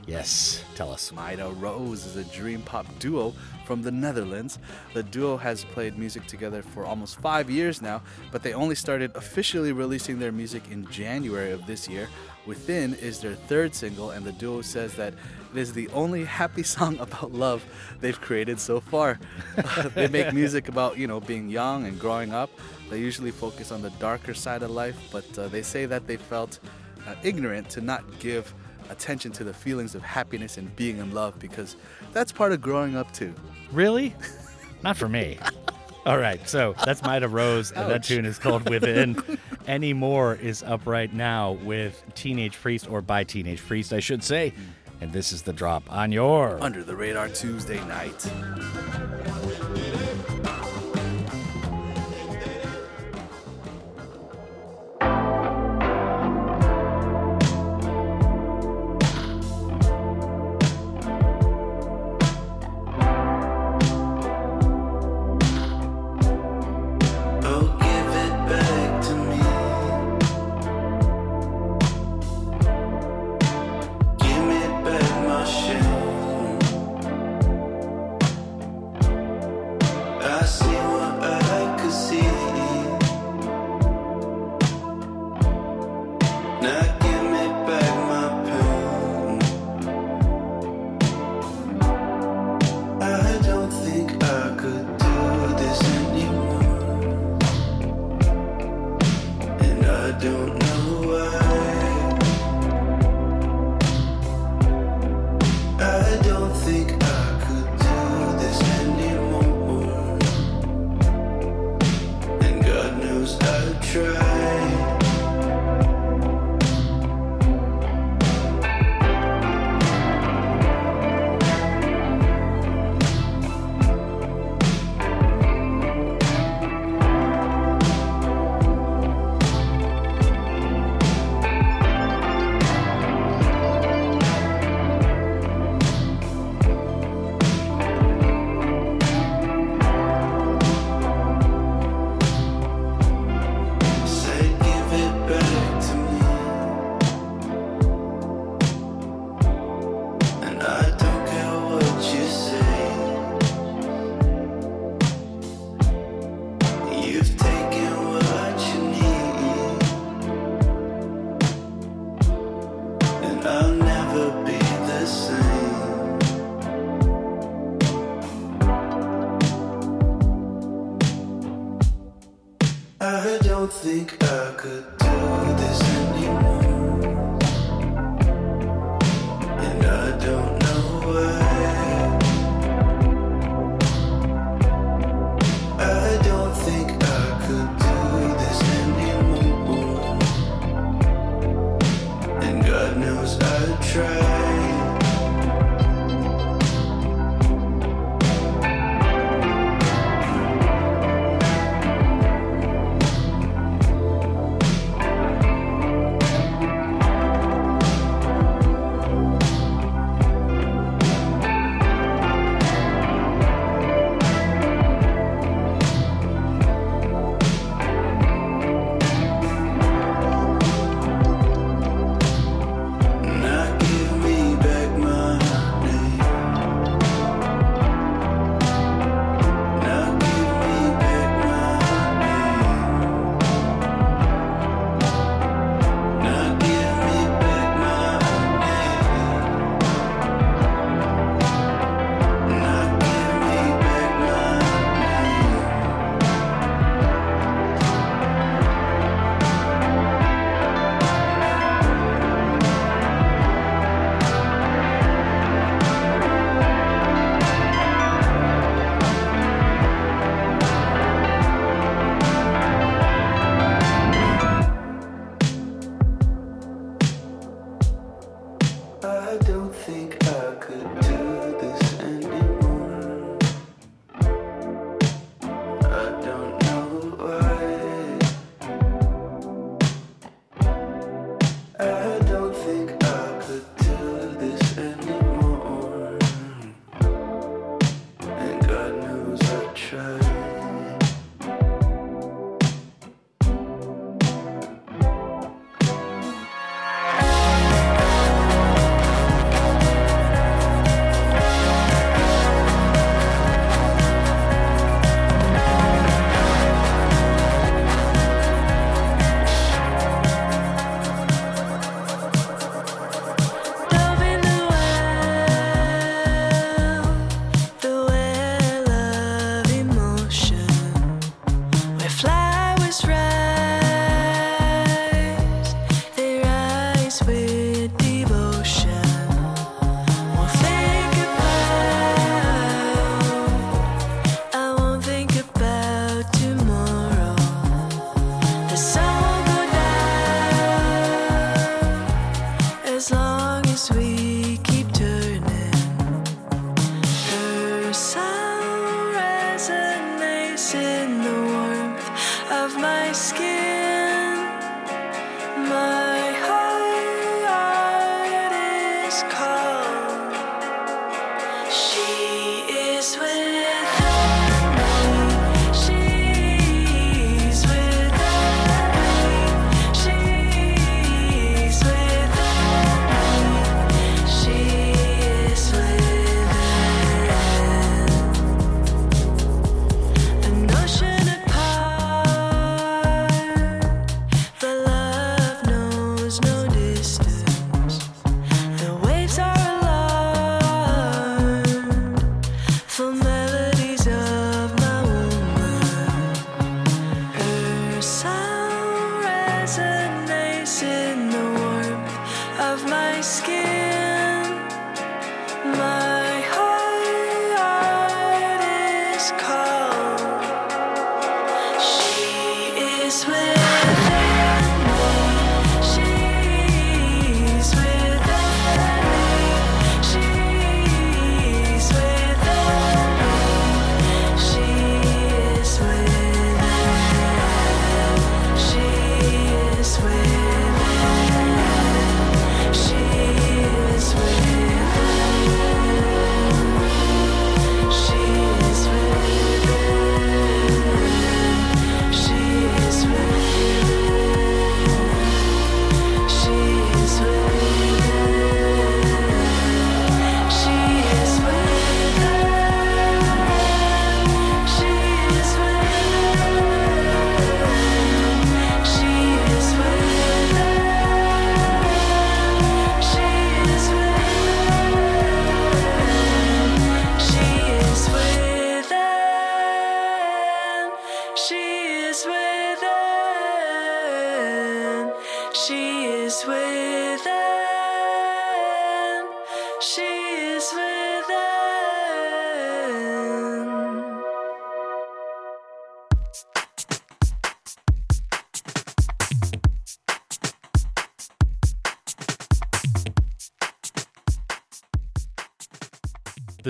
Speaker 1: Yes, tell us.
Speaker 3: Maida Rose is a dream pop duo from the Netherlands. The duo has played music together for almost five years now, but they only started officially releasing their music in January of this year
Speaker 15: Within is their third single, and the duo says that it is the only happy <laughs> song about love they've created so far. <laughs> they make music about, you know, being young and growing up. They usually focus on the darker side of life, but uh, they say that they felt uh, ignorant to not give attention to the feelings of happiness and being in love because that's part of growing up too.
Speaker 1: Really? <laughs> Not for me. All right, so that's Maida Rose, and that tune is called Within. <laughs> Any More is up right now with Teenage Priest, or by Teenage Priest, I should say. And this is the drop on your.
Speaker 15: Under the Radar Tuesday night.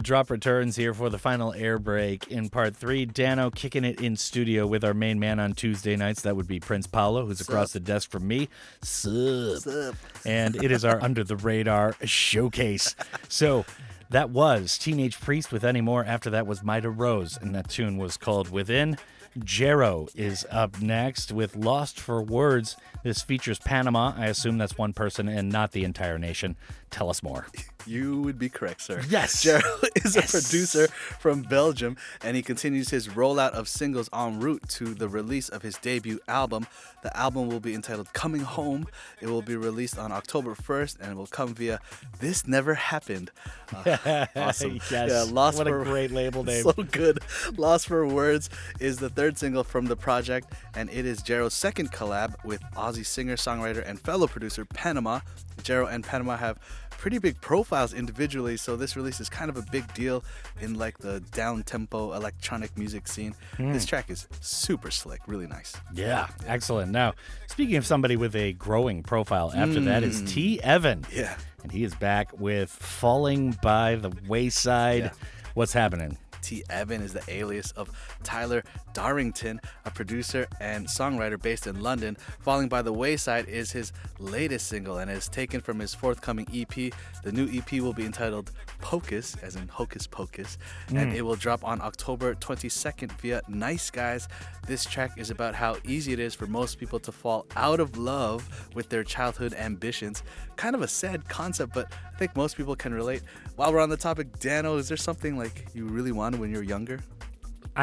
Speaker 1: Drop returns here for the final air break in part three. Danno kicking it in studio with our main man on Tuesday nights. That would be Prince Paolo, who's across the desk from me. Sup.
Speaker 3: Sup.
Speaker 1: And it is our <laughs> under the radar showcase. So that was Teenage Priest with Any More. After that was Maida Rose, and that tune was called Within. Jerro is up next with Lost for Words. This features Panama. I assume that's one person and not the entire nation. Tell us more. <laughs>
Speaker 3: You would be correct, sir.
Speaker 1: Yes. <laughs>
Speaker 3: Gerald is
Speaker 1: Yes.
Speaker 3: a producer from Belgium, and he continues his rollout of singles en route to the release of his debut album. The album will be entitled Coming Home. It will be released on October 1st, and it will come via This Never Happened. Uh, <laughs> awesome.
Speaker 1: Yes.
Speaker 3: Yeah, Lost
Speaker 1: What a great label <laughs> name.
Speaker 3: So good. Lost for Words is the third single from the project, and it is Jerro's second collab with Aussie singer, songwriter, and fellow producer Panama. Jerro and Panama have pretty big profiles individually, so this release is kind of a big deal in like the down tempo electronic music scene.
Speaker 1: Mm.
Speaker 3: This track is super slick, really nice.
Speaker 1: Yeah, excellent. Now, speaking of somebody with a growing profile, after that is
Speaker 3: Mm.
Speaker 1: T. Evann.
Speaker 3: Yeah.
Speaker 1: And he is back with Falling by the Wayside. What's happening?
Speaker 3: T. Evann is the alias of Tyler Darrington, a producer and songwriter based in London. Falling by the Wayside is his latest single and is taken from his forthcoming EP. The new EP will be entitled Pocus, as in Hocus Pocus, and
Speaker 1: Mm.
Speaker 3: it will drop on October 22nd via Nice Guys. This track is about how easy it is for most people to fall out of love with their childhood ambitions. Kind of a sad concept, but think most people can relate. While we're on the topic, Danno, is there something like you really wanted when you were younger?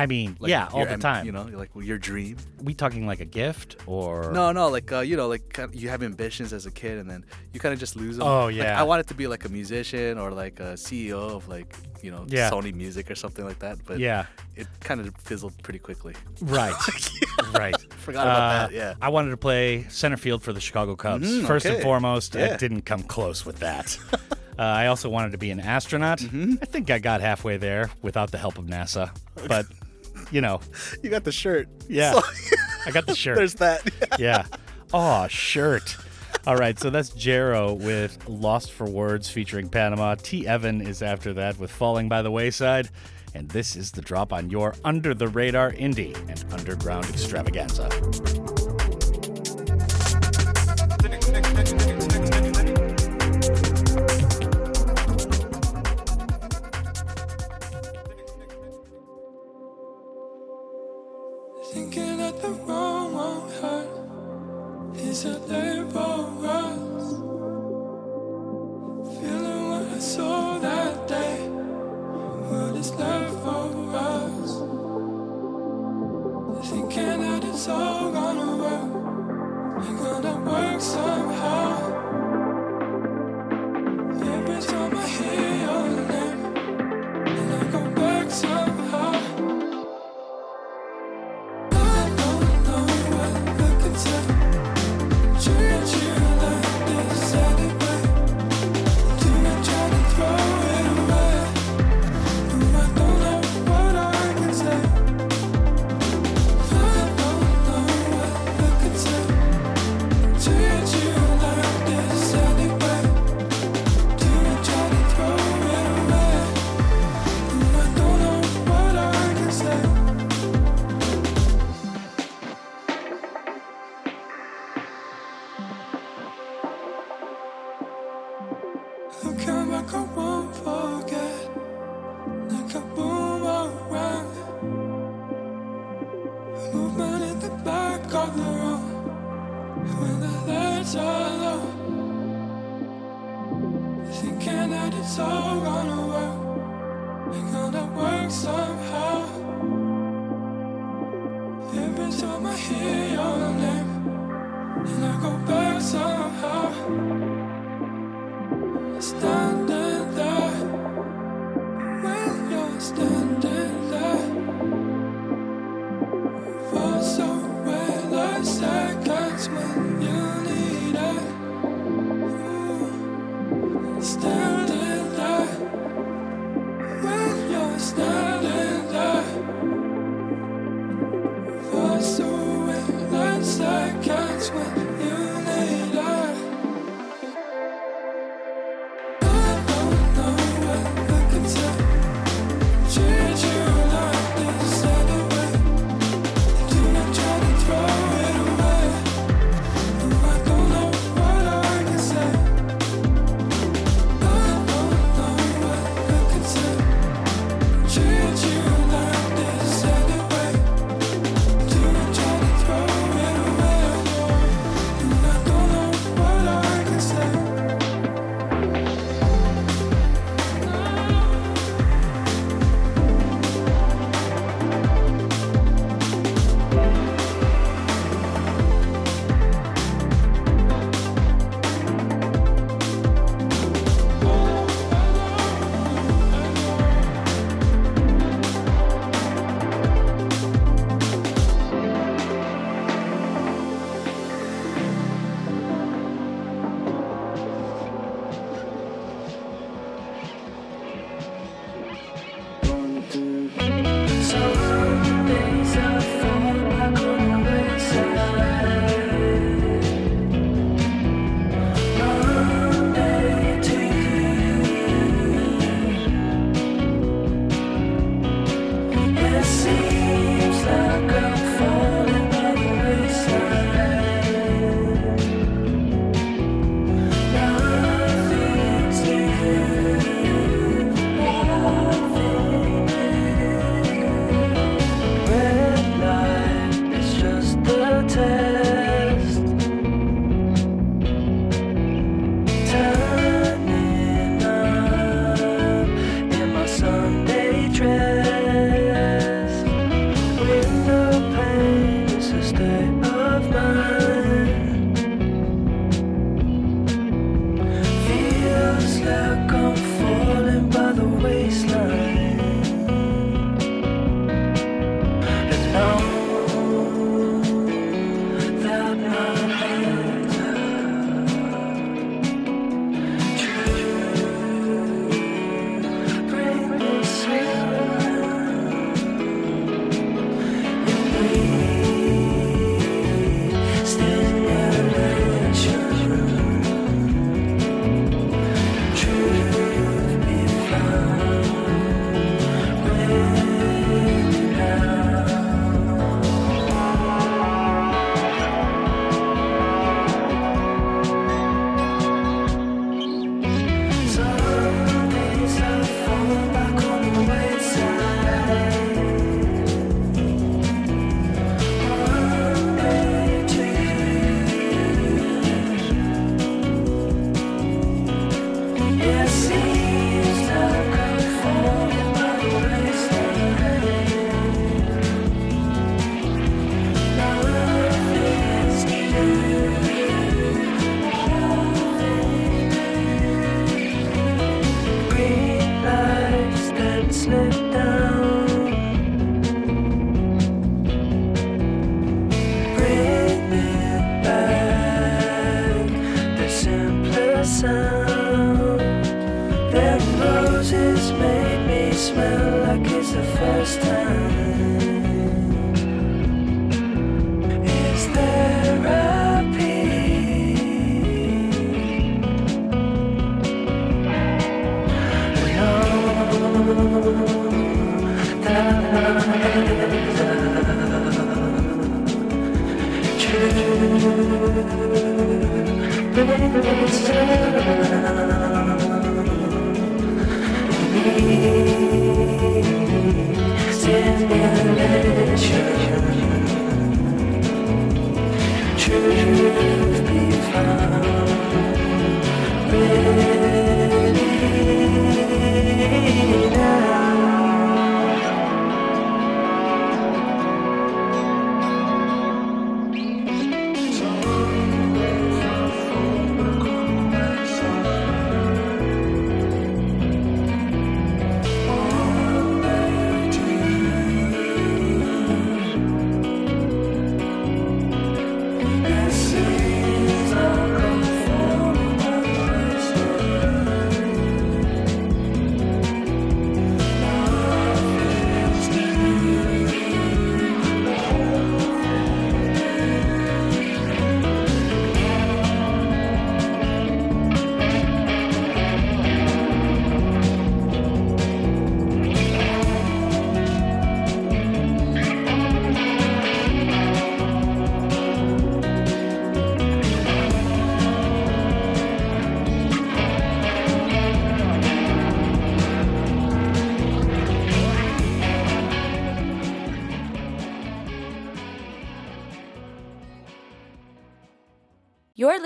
Speaker 1: I mean,
Speaker 3: Like
Speaker 1: yeah, all
Speaker 3: your
Speaker 1: the
Speaker 3: am-
Speaker 1: time.
Speaker 3: You know, like your dream.
Speaker 1: we talking like a gift or
Speaker 3: No, no, like uh, you know, like kind you have ambitions as a kid, and then you kind of just lose them.
Speaker 1: Oh,
Speaker 3: Like,
Speaker 1: yeah.
Speaker 3: I wanted to be like a musician or like a CEO of like you know
Speaker 1: Yeah.
Speaker 3: Sony Music or something like that. But
Speaker 1: Yeah.
Speaker 3: it kind of fizzled pretty quickly.
Speaker 1: Right. <laughs> <laughs> right. <laughs>
Speaker 3: Forgot about
Speaker 1: Uh,
Speaker 3: that. Yeah.
Speaker 1: I wanted to play center field for the Chicago Cubs.
Speaker 3: Mhm,
Speaker 1: First and
Speaker 3: okay.
Speaker 1: foremost,
Speaker 3: Yeah.
Speaker 1: I didn't come close with that. uh, I also wanted to be an astronaut.
Speaker 3: Mm-hmm.
Speaker 1: I think I got halfway there without the help of NASA. But, you know,
Speaker 3: You got the shirt.
Speaker 1: yeah.
Speaker 3: So-
Speaker 1: I got the <laughs> shirt.
Speaker 3: There's that. <laughs>
Speaker 1: yeah. Oh, shirt. All right, so that's Jerro with Lost for Words featuring Panama. T. Evann is after that with Falling by the Wayside. And this is the drop on your Under the Radar Indie and Underground Extravaganza.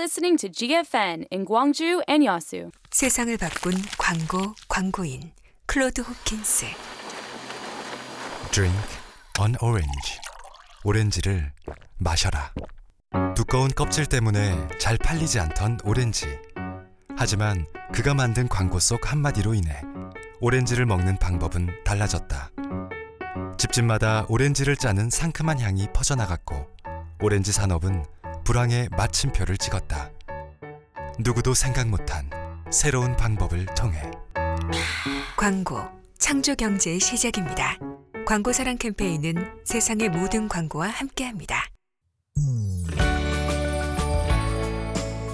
Speaker 11: Listening to GFN in Gwangju and Yasu.
Speaker 17: 세상을 바꾼 광고 광고인 클로드 호킨스
Speaker 18: Drink an orange. 오렌지를 마셔라. 두꺼운 껍질 때문에 잘 팔리지 않던 오렌지. 하지만 그가 만든 광고 속 한마디로 인해 오렌지를 먹는 방법은 달라졌다. 집집마다 오렌지를 짜는 상큼한 향이 퍼져나갔고 오렌지 산업은 불황의 마침표를 찍었다. 누구도 생각 못한 새로운 방법을 통해
Speaker 17: 광고 창조 경제의 시작입니다. 광고 사랑 캠페인은 세상의 모든 광고와 함께합니다.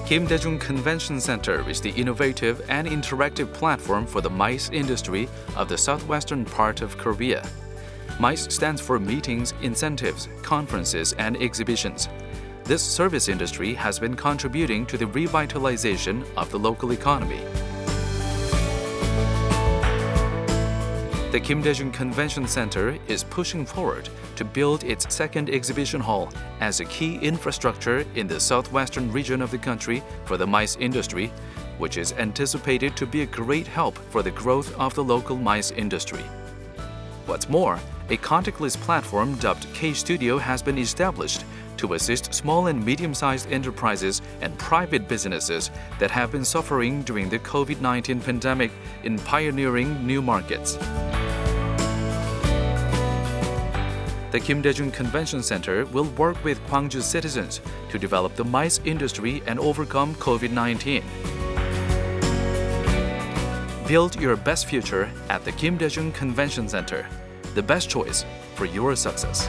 Speaker 19: Kim Daejung Convention Center is the innovative and interactive platform for the MICE industry of the southwestern part of Korea. MICE stands for Meetings, Incentives, Conferences, and Exhibitions. This service industry has been contributing to the revitalization of the local economy. The Kim Daejung Convention Center is pushing forward to build its second exhibition hall as a key infrastructure in the southwestern region of the country for the MICE industry, which is anticipated to be a great help for the growth of the local MICE industry. What's more, a contactless platform dubbed K Studio has been established to assist small and medium sized enterprises and private businesses that have been suffering during the COVID 19 pandemic in pioneering new markets. The Kim Daejung Convention Center will work with Gwangju citizens to develop the MICE industry and overcome COVID 19. Build your best future at the Kim Daejung Convention Center, the best choice for your success.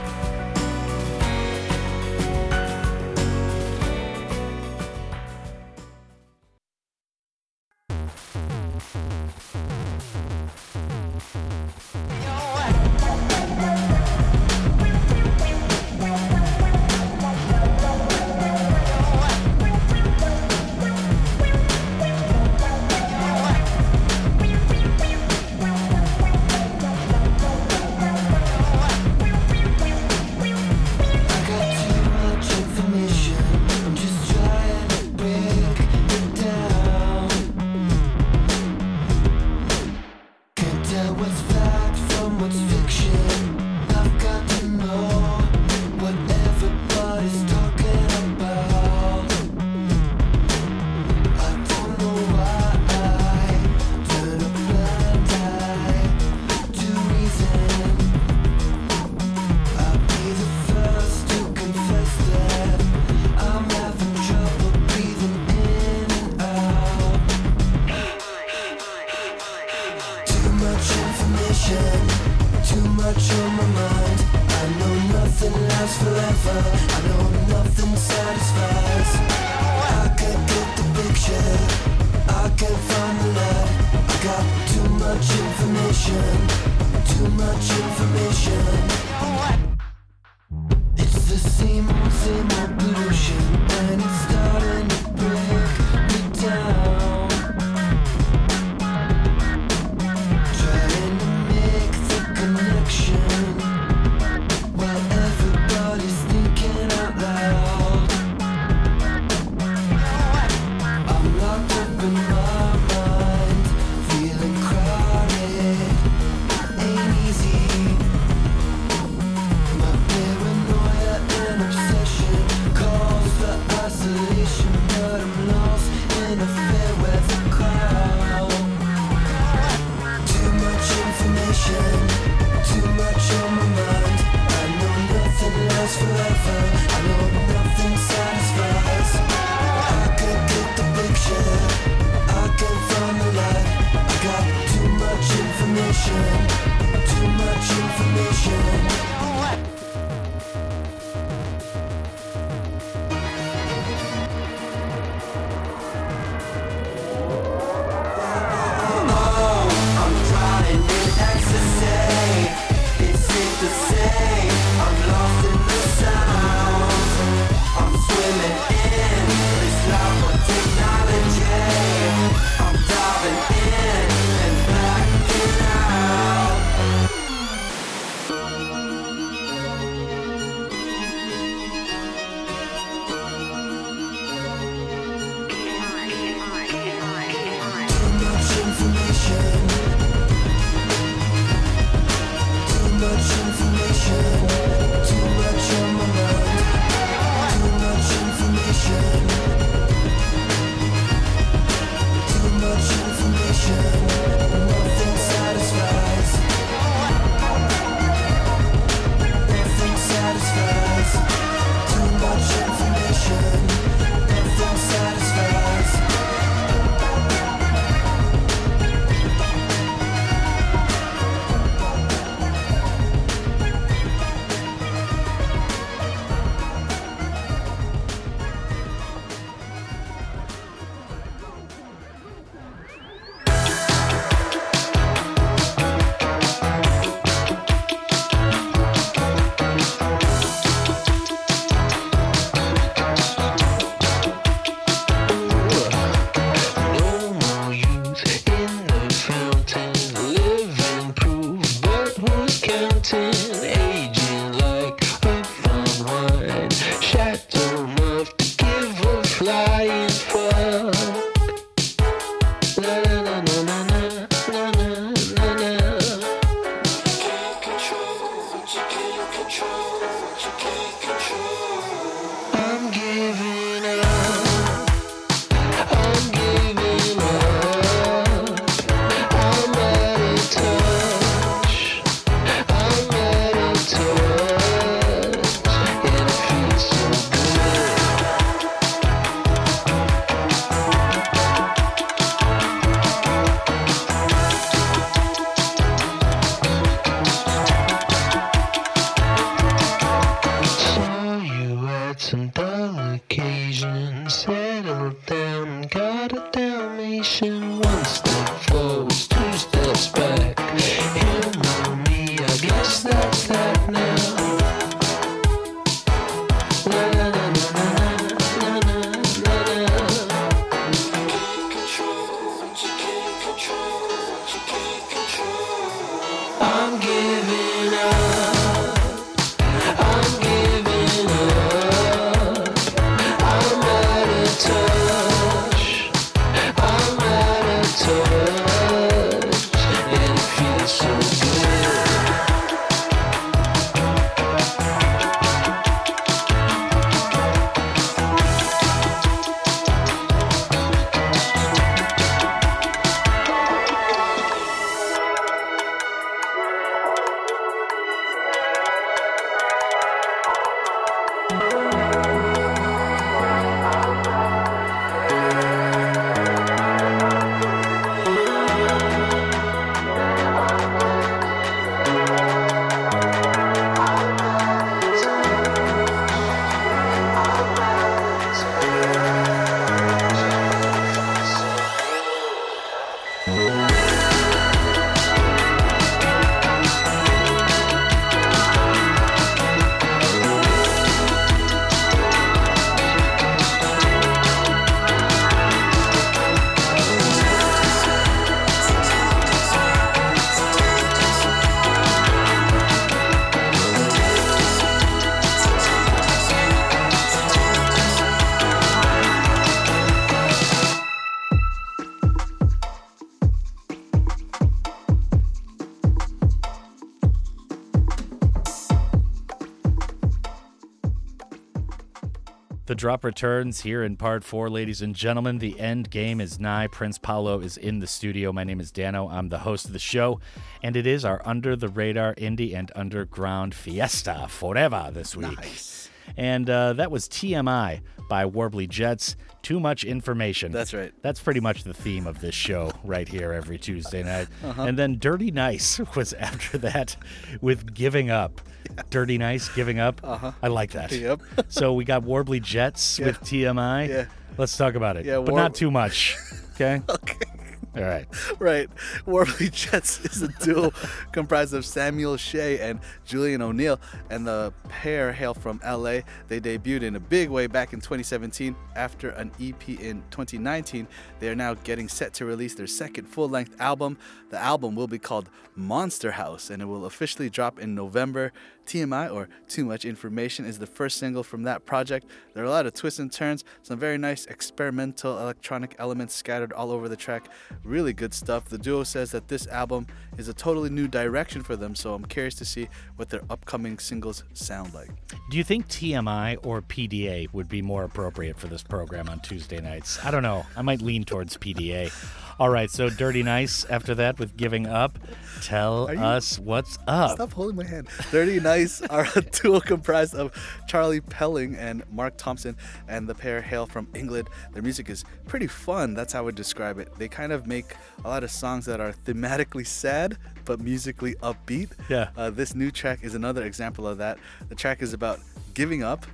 Speaker 1: Drop returns here in part four, ladies and gentlemen. The end game is nigh. Prince Paolo is in the studio. My name is Danno. I'm the host of the show, and it is our under the radar indie and underground fiesta forever this week. And uh, that was TMI by Warbly Jets. Too much information.
Speaker 3: That's right.
Speaker 1: That's pretty much the theme of this show right here every Tuesday night.
Speaker 3: Uh-huh.
Speaker 1: And then Dirty Nice <laughs> was after that with Giving Up. Dirty Nice, Giving Up.
Speaker 3: Uh-huh.
Speaker 1: I like that.
Speaker 3: Yep. <laughs>
Speaker 1: so we got Warbly Jets
Speaker 3: Yeah.
Speaker 1: with TMI.
Speaker 3: Yeah.
Speaker 1: Let's talk about it.
Speaker 3: Yeah,
Speaker 1: but
Speaker 3: Warb-
Speaker 1: not too much. Okay? <laughs>
Speaker 3: okay.
Speaker 1: All right.
Speaker 3: Right. Warbly Jets <laughs> is a duo comprised of Samuel Shea and Julian O'Neill, and the pair hail from LA. They debuted in a big way back in 2017. After an EP in 2019, they are now getting set to release their second full length album. The album will be called Monster House, and it will officially drop in November. TMI, or Too Much Information, is the first single from that project. There are a lot of twists and turns, some very nice experimental electronic elements scattered all over the track. Really good stuff. The duo says that this album is a totally new direction for them, so I'm curious to see what their upcoming singles sound like.
Speaker 1: Do you think TMI or PDA would be more appropriate for this program on Tuesday nights? I don't know. I might lean towards PDA. All right, so Dirty Nice after that with Giving Up. Tell
Speaker 3: you-
Speaker 1: us what's up.
Speaker 3: Stop holding my hand. Dirty Nice are a <laughs> duo comprised of Charlie Pelling and Mark Thompson, and the pair hail from England. Their music is pretty fun. That's how I would describe it. They kind of make a lot of songs that are thematically sad but musically upbeat.
Speaker 1: Yeah.
Speaker 3: Uh, this new track is another example of that. The track is about giving up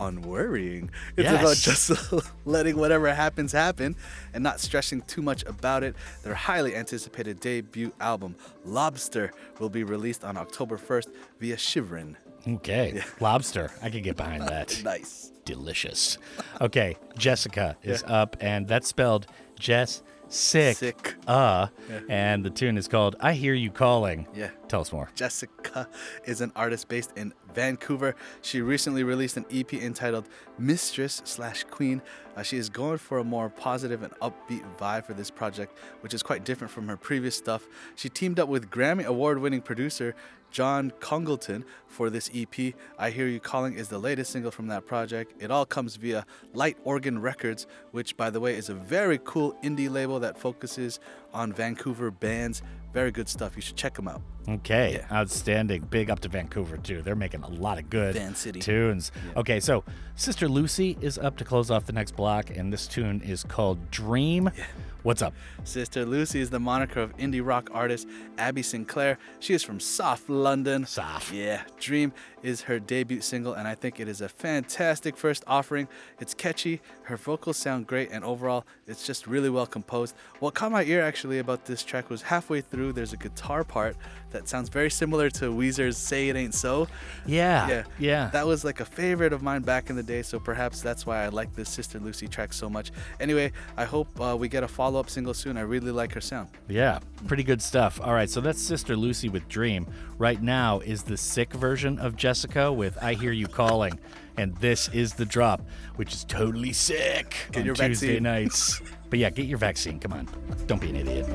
Speaker 3: on worrying. It's about just <laughs> letting whatever happens happen and not stressing too much about it. Their highly anticipated debut album, Lobster, will be released on October 1st via Shivrin.
Speaker 1: Okay. Lobster. I can get behind that. <laughs>
Speaker 3: nice.
Speaker 1: Delicious. Okay, Jessicka is
Speaker 3: Yeah.
Speaker 1: up, and that's spelled Jess Sick.
Speaker 3: Sick.
Speaker 1: Uh,
Speaker 3: Yeah.
Speaker 1: and the tune is called I Hear You Calling.
Speaker 3: Yeah.
Speaker 1: Tell us more.
Speaker 3: Jessicka is an artist based in Vancouver. She recently released an EP entitled Mistress slash Queen. Uh, she is going for a more positive and upbeat vibe for this project, which is quite different from her previous stuff. She teamed up with Grammy Award winning producer John Congleton for this EP. I Hear You Calling is the latest single from that project. It all comes via Light Organ Records, which, by the way, is a very cool indie label that focuses on Vancouver bands. Very good stuff. You should check them out.
Speaker 1: Okay, outstanding. Big up to Vancouver too. They're making a lot of good
Speaker 3: Van City.
Speaker 1: tunes. Okay, so Sister Lucy is up to close off the next block, and this tune is called Dream. What's up?
Speaker 3: Sister Lucy is the moniker of indie rock artist Abby Sinclair. She is from Soft London.
Speaker 1: Soft.
Speaker 3: Yeah. Dream is her debut single, and I think it is a fantastic first offering. It's catchy, her vocals sound great, and overall, it's just really well composed. What caught my ear actually about this track was halfway through, there's a guitar part that sounds very similar to Weezer's Say It Ain't So.
Speaker 1: Yeah,
Speaker 3: Yeah.
Speaker 1: yeah.
Speaker 3: That was like a favorite of mine back in the day, so perhaps that's why I like this Sister Lucy track so much. Anyway, I hope uh, we get a follow up single soon. I really like her sound.
Speaker 1: Yeah, pretty good stuff. All right, so that's Sister Lucy with Dream. Right now is the sick version of Jessicka with I Hear You Calling. And this is the drop, which is totally sick
Speaker 3: Get
Speaker 1: on
Speaker 3: your
Speaker 1: Tuesday
Speaker 3: vaccine.
Speaker 1: nights. but yeah, get your vaccine. Come on. Don't be an idiot.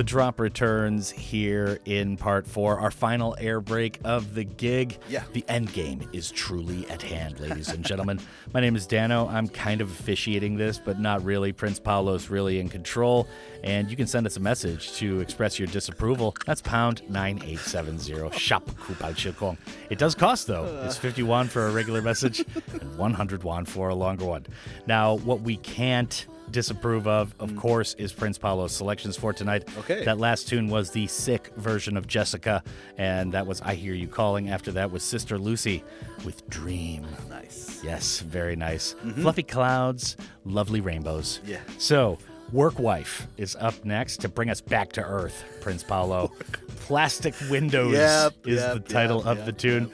Speaker 1: The drop returns here in part four, our final air break of the gig.
Speaker 3: Yeah.
Speaker 1: The end game is truly at hand, ladies and gentlemen. <laughs> My name is Danno. I'm kind of officiating this, but not really. Prince Paolo's really in control. And you can send us a message to express your disapproval. That's pound 9870 <laughs> shop Kupal Chilkong. It does cost, though. It's 50 won for a regular message <laughs> and 100 won for a longer one. Now, what we can't disapprove of, of mm. course, is Prince Paolo's selections for tonight.
Speaker 3: Okay.
Speaker 1: That last tune was the sick version of Jessicka, and that was I Hear You Calling. After that was Sister Lucy with Dream.
Speaker 3: Nice.
Speaker 1: Yes, very nice. Mm-hmm. Fluffy clouds, lovely rainbows.
Speaker 3: Yeah.
Speaker 1: So, Work Wife is up next to bring us back to earth, Prince Paolo. <laughs> Plastic Windows
Speaker 3: Yep,
Speaker 1: is
Speaker 3: yep,
Speaker 1: the title
Speaker 3: yep,
Speaker 1: of the tune.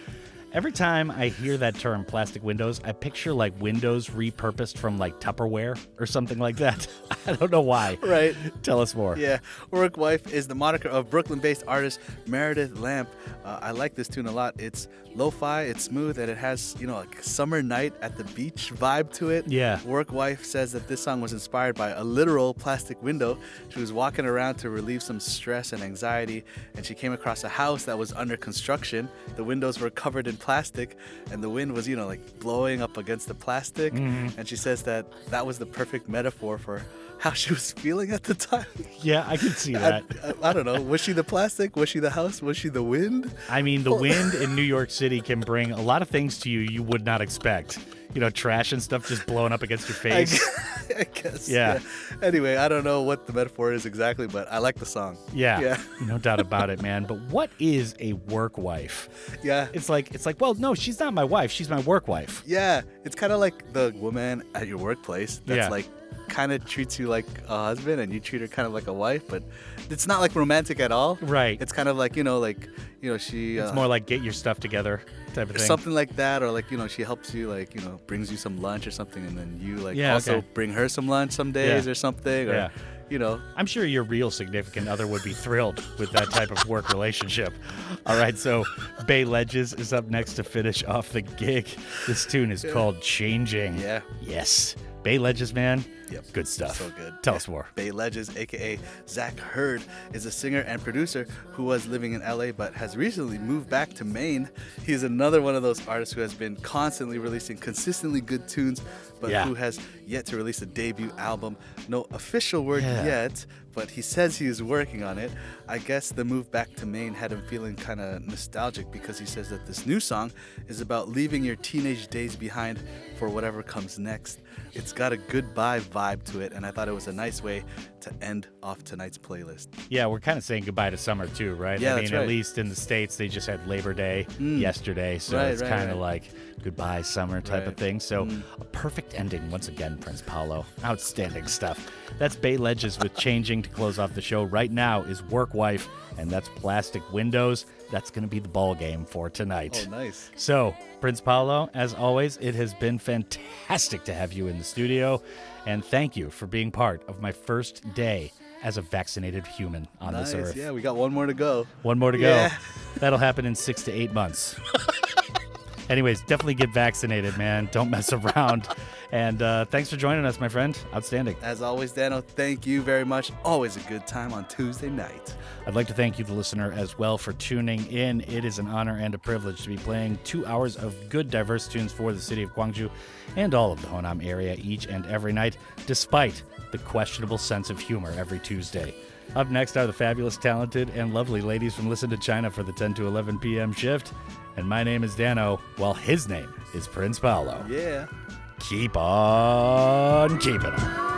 Speaker 1: Every time I hear that term, plastic windows, I picture like windows repurposed from like Tupperware or something like that. <laughs> I don't know why.
Speaker 3: Right.
Speaker 1: Tell us more.
Speaker 3: Yeah, Work Wife is the moniker of Brooklyn based artist Meredith Lamp. Uh, I like this tune a lot. It's lo fi, it's smooth, and it has, you know, like summer night at the beach vibe to it.
Speaker 1: Yeah.
Speaker 3: Work Wife says that this song was inspired by a literal plastic window. She was walking around to relieve some stress and anxiety, and she came across a house that was under construction. The windows were covered in plastic, and the wind was, you know, like blowing up against the plastic.
Speaker 1: Mhm.
Speaker 3: And she says that that was the perfect metaphor for how she was feeling at the time.
Speaker 1: Yeah, I can see that. <laughs>
Speaker 3: I, I don't know. Was she the plastic? Was she the house? Was she the wind?
Speaker 1: I mean, the <laughs> wind in New York City can bring a lot of things to you you would not expect. You know, trash and stuff just blowing up against your <laughs> face. <laughs>
Speaker 3: I guess.
Speaker 1: Yeah.
Speaker 3: Anyway, I don't know what the metaphor is exactly, but I like the song.
Speaker 1: Yeah,
Speaker 3: Yeah.
Speaker 1: no doubt <laughs> about it, man. But what is a work wife?
Speaker 3: Yeah.
Speaker 1: It's like it's like, well, no, she's not my wife. She's my work wife.
Speaker 3: Yeah. It's kind of like the woman at your workplace that's
Speaker 1: Yeah.
Speaker 3: like kind of treats you like a husband and you treat her kind of like a wife, but it's not like romantic at all.
Speaker 1: Right.
Speaker 3: It's kind of like, you know, like, you know, she.
Speaker 1: It's
Speaker 3: uh,
Speaker 1: more like get your stuff together type of thing.
Speaker 3: something like that or like you know she helps you like you know brings you some lunch or something and then you like
Speaker 1: Yeah,
Speaker 3: also
Speaker 1: okay.
Speaker 3: bring her some lunch some days
Speaker 1: Yeah.
Speaker 3: or something or
Speaker 1: Yeah.
Speaker 3: you know
Speaker 1: I'm sure your real significant other would be thrilled with that type of work relationship. <laughs> All right, so Bay Ledges is up next to finish off the gig. This tune is called Changing.
Speaker 3: Yeah.
Speaker 1: Yes. Bay Ledges, man.
Speaker 3: Yep.
Speaker 1: Good stuff.
Speaker 3: So good.
Speaker 1: Tell
Speaker 3: Yeah.
Speaker 1: us more.
Speaker 3: Bay Ledges, aka Zach Hurd, is a singer and producer who was living in LA but has recently moved back to Maine. He's another one of those artists who has been constantly releasing consistently good tunes, but
Speaker 1: Yeah.
Speaker 3: who has yet to release a debut album. No official word
Speaker 1: Yeah.
Speaker 3: yet, but he says he is working on it. I guess the move back to Maine had him feeling kind of nostalgic because he says that this new song is about leaving your teenage days behind for whatever comes next. It's got a goodbye vibe to it, and I thought it was a nice way to end off tonight's playlist.
Speaker 1: Yeah, we're kind of saying goodbye to summer too, right?
Speaker 3: Yeah,
Speaker 1: I mean,
Speaker 3: that's
Speaker 1: at least in the States, they just had Labor Day
Speaker 3: Mm.
Speaker 1: yesterday. So
Speaker 3: Right,
Speaker 1: it's
Speaker 3: right,
Speaker 1: kind of like goodbye summer type of thing. So
Speaker 3: Mm.
Speaker 1: a perfect ending once again, Prince Paolo. Outstanding stuff. That's Bay Ledges with Changing to close off the show. Right now is Work Wife, and that's Plastic Windows. That's going to be the ball game for tonight.
Speaker 3: Oh, nice.
Speaker 1: So, Prince Paolo, as always, it has been fantastic to have you in the studio. And thank you for being part of my first day as a vaccinated human on
Speaker 3: nice.
Speaker 1: this earth.
Speaker 3: Yeah, we got one more to go.
Speaker 1: One more to go. That'll happen in six to eight months. <laughs> Anyways, definitely get vaccinated, man. Don't mess around. And uh, thanks for joining us, my friend. Outstanding.
Speaker 3: As always, Danno, thank you very much. Always a good time on Tuesday night.
Speaker 1: I'd like to thank you, the listener, as well for tuning in. It is an honor and a privilege to be playing two hours of good, diverse tunes for the city of Gwangju and all of the Honam area each and every night, despite the questionable sense of humor every Tuesday. Up next are the fabulous, talented, and lovely ladies from Listen to China for the 10 to 11 p.m. shift. And my name is Danno, while his name is Prince Paolo.
Speaker 3: Yeah.
Speaker 1: Keep on keeping on.